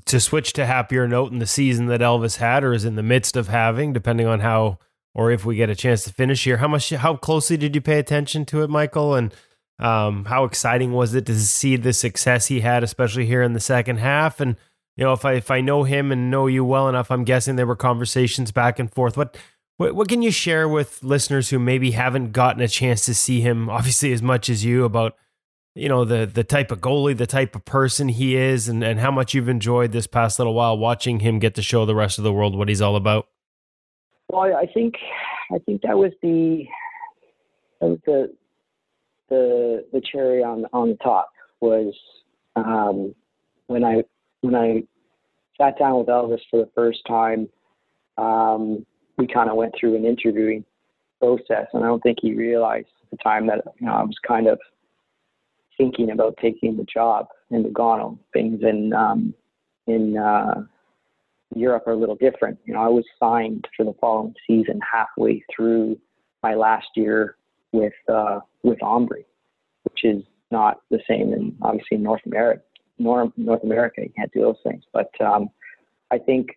to switch to happier note in the season that Elvis had, or is in the midst of having, depending on how or if we get a chance to finish here? How much, how closely did you pay attention to it, Michael? And um, how exciting was it to see the success he had, especially here in the second half? And you know, if I if I know him and know you well enough, I'm guessing there were conversations back and forth. What What, what can you share with listeners who maybe haven't gotten a chance to see him, obviously as much as you, about you know the the type of goalie, the type of person he is, and and how much you've enjoyed this past little while watching him get to show the rest of the world what he's all about? Well, I think I think that was the that was the the the cherry on on the top was um, when I when I sat down with Elvis for the first time. Um, we kind of went through an interviewing process, and I don't think he realized at the time that you know I was kind of thinking about taking the job in the Lugano. Things in um, in uh, Europe are a little different. You know, I was signed for the following season halfway through my last year with uh, with Ambri, which is not the same in obviously North America. North, North America, you can't do those things. But um, I think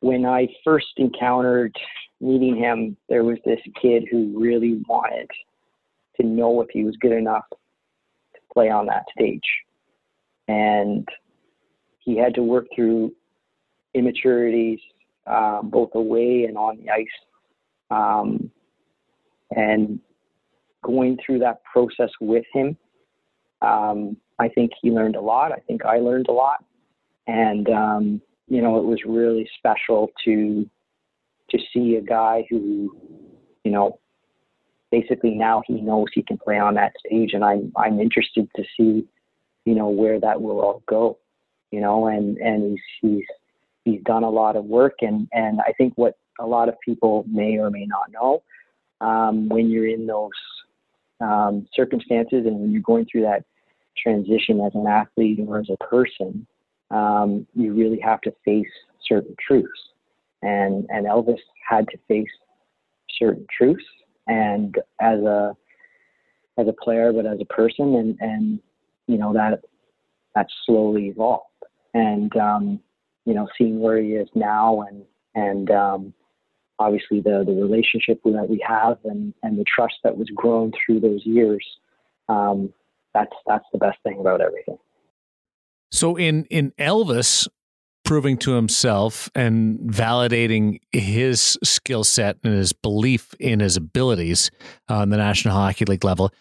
when I first encountered meeting him, there was this kid who really wanted to know if he was good enough to play on that stage. And he had to work through immaturities, um, both away and on the ice. Um, and going through that process with him, um, I think he learned a lot. I think I learned a lot. And um, you know, it was really special to to see a guy who, you know, basically now he knows he can play on that stage, and I'm I'm interested to see, you know, where that will all go, you know, and and he's he's he's done a lot of work, and and I think what a lot of people may or may not know, um, when you're in those um, circumstances and when you're going through that transition as an athlete or as a person, um, you really have to face certain truths. And, and Elvis had to face certain truths and as a, as a player, but as a person and, and, you know, that, that slowly evolved and, um, you know, seeing where he is now and, and, um, obviously the, the relationship that we have and, and the trust that was grown through those years. Um, that's, that's the best thing about everything. So in in Elvis proving to himself and validating his skill set and his belief in his abilities on the National Hockey League level,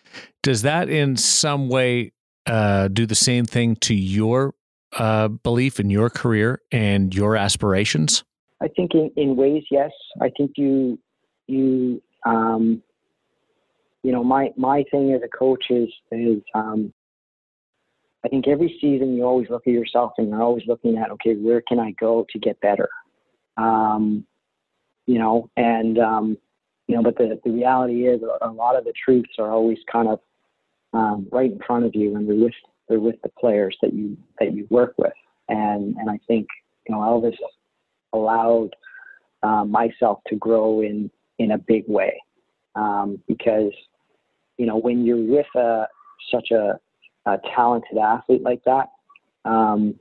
does that in some way uh, do the same thing to your uh, belief in your career and your aspirations? I think in, in ways, yes. I think you you um, you know my my thing as a coach is is um, I think every season you always look at yourself and you're always looking at, okay, where can I go to get better? Um, you know, and, um, you know, but the, the reality is a lot of the truths are always kind of um, right in front of you and they're with, they're with the players that you, that you work with. And, and I think, you know, Elvis allowed uh, myself to grow in, in a big way um, because, you know, when you're with a, such a, a talented athlete like that, um,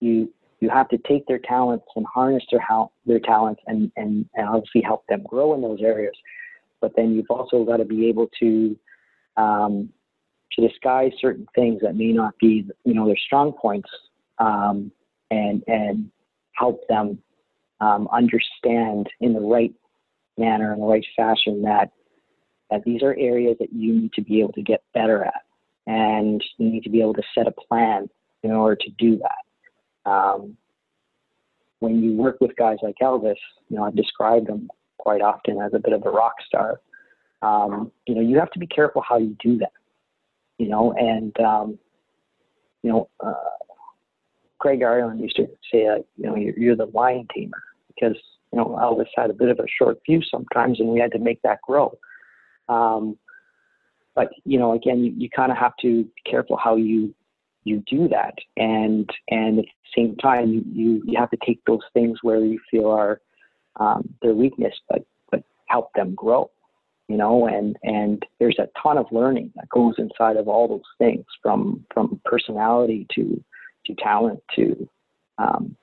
you you have to take their talents and harness their how their talents and, and and obviously help them grow in those areas. But then you've also got to be able to um, to disguise certain things that may not be you know their strong points um, and and help them um, understand in the right manner in the right fashion that that these are areas that you need to be able to get better at and you need to be able to set a plan in order to do that. Um, when you work with guys like Elvis, you know, I've described him quite often as a bit of a rock star. Um, you know, you have to be careful how you do that. You know, and um, you know, uh, Greg Ireland used to say, uh, you know, you're, you're the lion tamer because you know Elvis had a bit of a short fuse sometimes, and we had to make that grow. Um, but you know, again, you, you kind of have to be careful how you you do that, and and at the same time, you you, you have to take those things where you feel are um, their weakness, but but help them grow. You know, and and there's a ton of learning that goes inside of all those things, from from personality to to talent to um.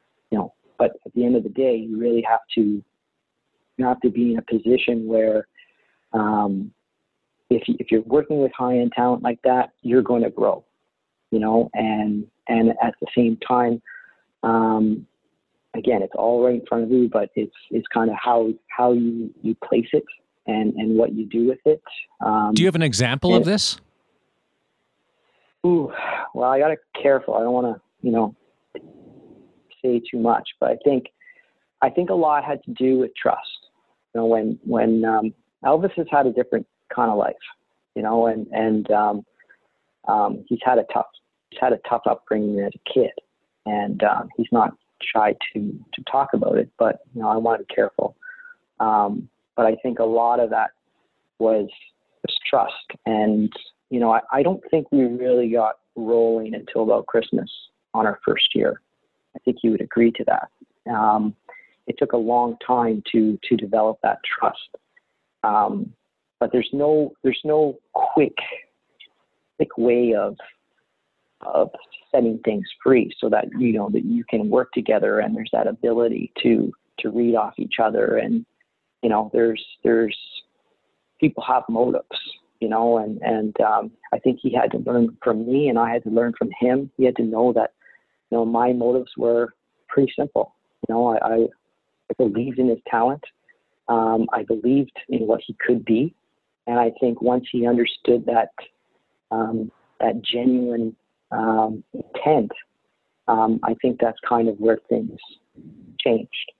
But at the end of the day, you really have to you have to be in a position where um, if you, if you're working with high end talent like that, you're going to grow, you know, and and at the same time, um, again, it's all right in front of you, but it's it's kind of how how you you place it and and what you do with it. Um, do you have an example of this? Ooh, well, I got to be careful. I don't want to, you know, say too much, but I think I think a lot had to do with trust. You know, when when um, Elvis has had a different kind of life, you know, and and um, um, he's had a tough he's had a tough upbringing as a kid, and um, he's not shy to to talk about it. But you know, I want to be careful. Um, but I think a lot of that was, was trust, and you know, I, I don't think we really got rolling until about Christmas on our first year. I think you would agree to that. Um, it took a long time to to develop that trust. Um, but there's no there's no quick quick way of of setting things free so that you know that you can work together and there's that ability to to read off each other and you know there's there's people have motives you know and and um, I think he had to learn from me and I had to learn from him he had to know that you know my motives were pretty simple you know I I, believed in his talent um, I believed in what he could be and I think once he understood that um, that genuine um, intent, um, I think that's kind of where things changed,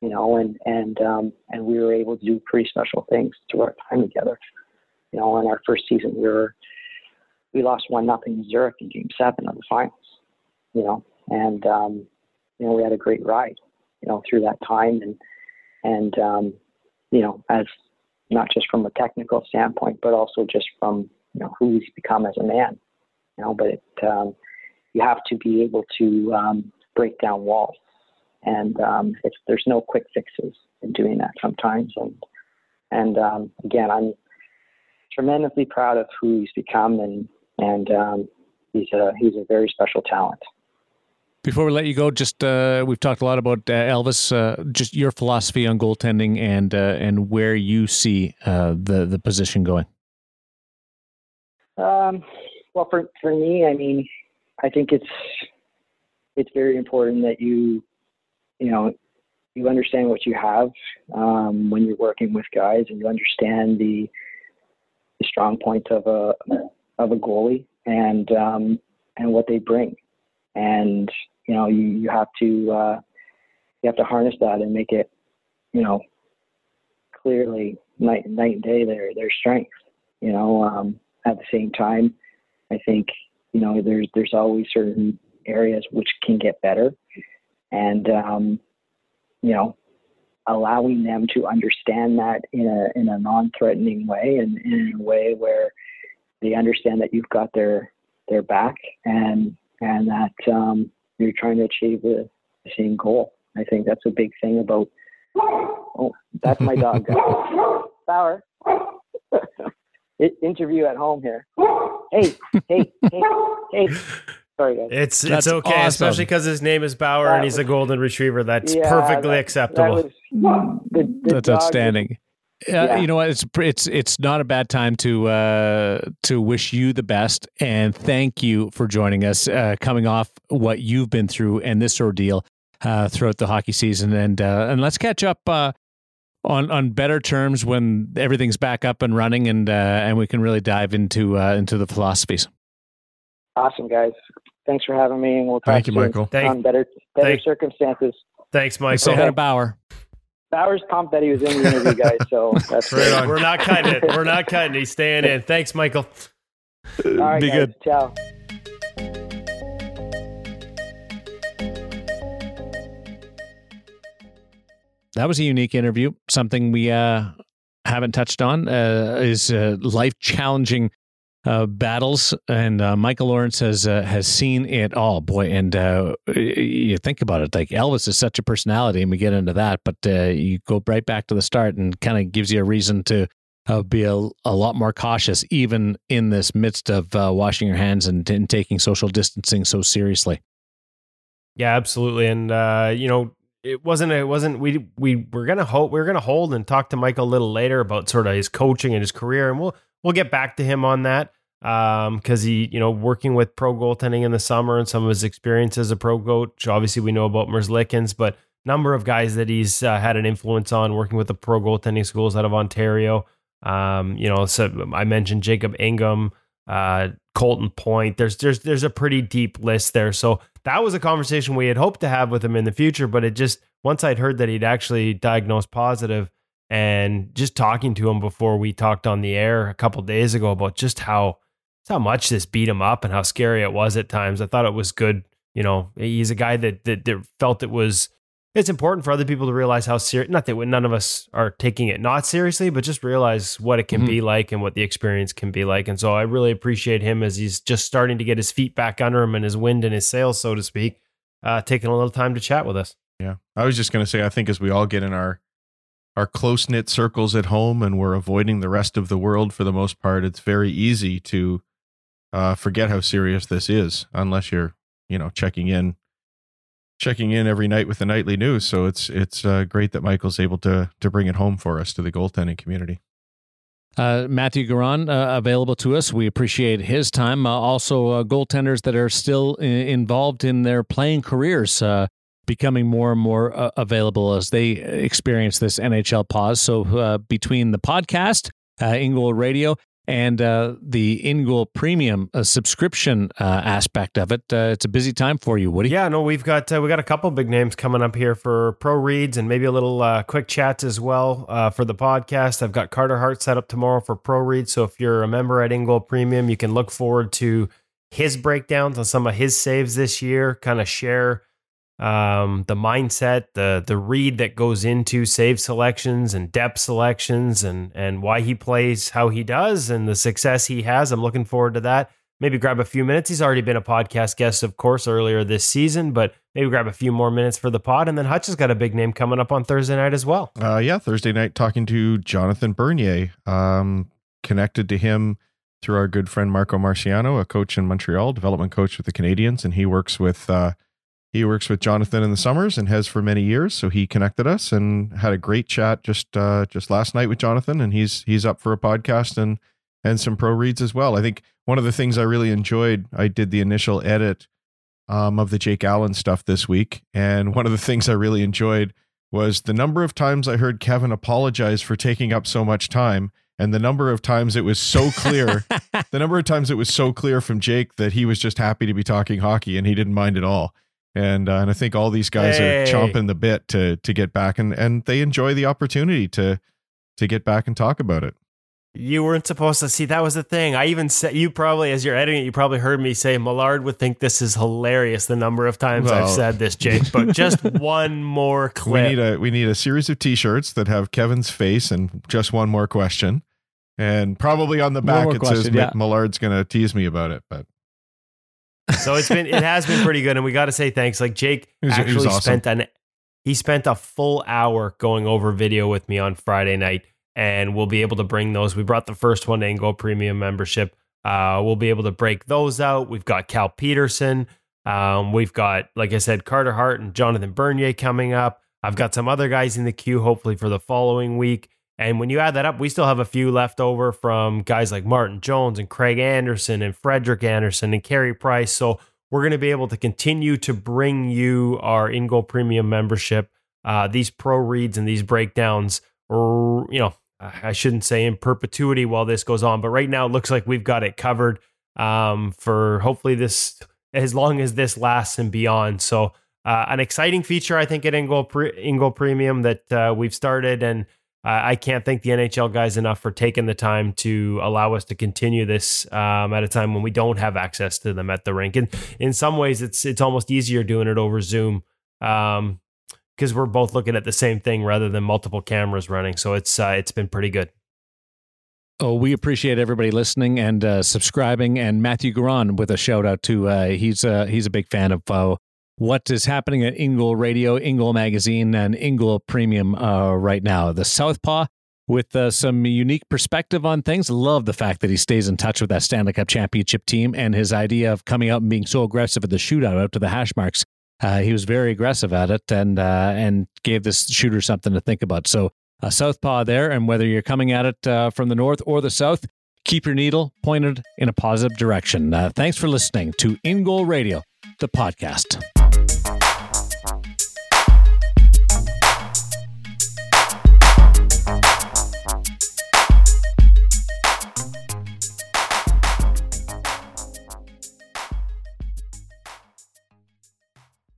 you know, and and um, and we were able to do pretty special things through our time together. You know, in our first season, we were we lost one nothing to Zurich in Game Seven of the finals. You know, and um, you know we had a great ride, you know, through that time, and and um, you know as not just from a technical standpoint, but also just from you know who he's become as a man. You know, but it, um, you have to be able to um, break down walls, and um, there's no quick fixes in doing that sometimes. And and um, again, I'm tremendously proud of who he's become, and and um, he's a he's a very special talent. Before we let you go, just uh, we've talked a lot about uh, Elvis. Uh, just your philosophy on goaltending and uh, and where you see uh, the the position going. Um, well, for for me, I mean, I think it's it's very important that you you know you understand what you have um, when you're working with guys, and you understand the, the strong points of a of a goalie and um, and what they bring and you know you, you have to uh, you have to harness that and make it you know clearly night night and day their their strength you know um, at the same time I think you know there's there's always certain areas which can get better. And um, you know allowing them to understand that in a in a non-threatening way and in a way where they understand that you've got their their back and and that um, you're trying to achieve the, the, same goal. I think that's a big thing about. Oh, that's my dog. Bauer. interview at home here. Hey, hey, hey, hey. Sorry, guys. It's That's it's okay, awesome. especially because his name is Bauer that and he's was, a golden retriever. That's yeah, perfectly that, acceptable. That was, the, the That's outstanding. Uh, yeah. you know what? It's it's it's not a bad time to uh, to wish you the best and thank you for joining us, uh, coming off what you've been through and this ordeal uh, throughout the hockey season, and uh, and let's catch up uh, on on better terms when everything's back up and running, and and we can really dive into into the philosophies. Awesome, guys! Thanks for having me, and we'll talk thank you, Michael. Thank, on better better Thank, circumstances. Thanks, Michael. Say hi to Bauer. Bauer's pumped that he was in the interview, guys. So that's right We're not cutting it. We're not cutting. He's staying in. Thanks, Michael. All right, Be guys. good. Ciao. That was a unique interview. Something we uh, haven't touched on uh, is uh, life challenging uh, battles, and uh, Michael Lawrence has uh, has seen it all. Boy, and uh, you think about it, like Elvis is such a personality, and we get into that, but uh, you go right back to the start, and kind of gives you a reason to uh, be a, a, lot more cautious, even in this midst of washing your hands and, and, taking social distancing so seriously. Yeah, absolutely, and you know. It wasn't. It wasn't. We we were gonna hope we were gonna hold and talk to Michael a little later about sort of his coaching and his career, and we'll we'll get back to him on that because um, he, you know, working with pro goaltending in the summer and some of his experience as a pro coach. Obviously, we know about Merzlikins, but number of guys that he's uh, had an influence on working with the pro goaltending schools out of Ontario. Um, you know, so I mentioned Jacob Ingham, uh, Colton Point. There's there's there's a pretty deep list there. So that was a conversation we had hoped to have with him in the future, but it just once I'd heard that he'd actually diagnosed positive and just talking to him before we talked on the air a couple days ago about just how how much this beat him up and how scary it was at times. I thought it was good. You know, he's a guy that that, that felt it was it's important for other people to realize how serious not that none of us are taking it not seriously but just realize what it can mm-hmm. be like and what the experience can be like and so i really appreciate him as he's just starting to get his feet back under him and his wind in his sails so to speak uh, taking a little time to chat with us yeah i was just going to say i think as we all get in our our close knit circles at home and we're avoiding the rest of the world for the most part it's very easy to uh, forget how serious this is unless you're you know checking in checking in every night with the nightly news. So it's it's uh, great that Michael's able to to bring it home for us to the goaltending community. Uh, Mathieu Garon uh, available to us. We appreciate his time. Uh, also, uh, goaltenders that are still involved in their playing careers uh, becoming more and more available as they experience this NHL pause. So, between the podcast, uh, Radio, and uh, the InGoal Premium uh, subscription uh, aspect of it. Uh, it's a busy time for you, Woody. Yeah, no, we've got uh, we got a couple big names coming up here for pro reads and maybe a little uh, quick chats as well for the podcast. I've got Carter Hart set up tomorrow for pro reads, so if you're a member at InGoal Premium, you can look forward to his breakdowns on some of his saves this year. Kind of share um, the mindset, the the read that goes into save selections and depth selections, and and why he plays how he does, and the success he has. I'm looking forward to that. Maybe grab a few minutes. He's already been a podcast guest, of course, earlier this season, but maybe grab a few more minutes for the pod. And then Hutch has got a big name coming up on Thursday night as well. Uh, yeah, Thursday night talking to Jonathan Bernier. Um, connected to him through our good friend Marco Marciano, a coach in Montreal, development coach with the Canadiens, and he works with. Uh, he works with Jonathan in the summers and has for many years. So he connected us and had a great chat just uh, just last night with Jonathan, and he's he's up for a podcast and and some pro reads as well. I think one of the things I really enjoyed, I did the initial edit um, of the Jake Allen stuff this week, and one of the things I really enjoyed was the number of times I heard Kevin apologize for taking up so much time. And the number of times it was so clear, the number of times it was so clear from Jake that he was just happy to be talking hockey and he didn't mind at all and uh, and I think all these guys hey. are chomping the bit to to get back and and they enjoy the opportunity to to get back and talk about it. You weren't supposed to see that was the thing. I even said you probably as you're editing it, you probably heard me say Millard would think this is hilarious the number of times well, I've said this, Jake. But just one more clip. We need a we need a series of t-shirts that have Kevin's face and just one more question. And probably on the back it question, says yeah. Millard's gonna tease me about it, but so it's been it has been pretty good, and we got to say thanks. Like Jake was, actually awesome. spent an he spent a full hour going over video with me on Friday night, and we'll be able to bring those. We brought the first one to InGoal Premium membership. Uh, we'll be able to break those out. We've got Cal Petersen. Um, we've got, like I said, Carter Hart and Jonathan Bernier coming up. I've got some other guys in the queue, hopefully for the following week. And when you add that up, we still have a few left over from guys like Martin Jones and Craig Anderson and Frederik Andersen and Carey Price. So we're going to be able to continue to bring you our InGoal Premium membership, uh, these pro reads and these breakdowns, you know, I shouldn't say in perpetuity while this goes on, but right now it looks like we've got it covered um, for hopefully this, as long as this lasts and beyond. So, uh, an exciting feature, I think, at InGoal, Pre- Premium that uh, we've started. And I can't thank the NHL guys enough for taking the time to allow us to continue this um, at a time when we don't have access to them at the rink. And in some ways, it's it's almost easier doing it over Zoom because um, we're both looking at the same thing rather than multiple cameras running. So it's uh, it's been pretty good. Oh, we appreciate everybody listening and uh, subscribing. And Mathieu Garon with a shout out to uh, he's uh, he's a big fan of uh, what is happening at InGoal Radio, InGoal Magazine, and InGoal Premium uh, right now. The Southpaw with uh, some unique perspective on things. Love the fact that he stays in touch with that Stanley Cup championship team and his idea of coming out and being so aggressive at the shootout out to the hash marks. Uh, he was very aggressive at it and uh, and gave this shooter something to think about. So a southpaw there, and whether you're coming at it uh, from the north or the south, keep your needle pointed in a positive direction. Uh, thanks for listening to InGoal Radio, the podcast.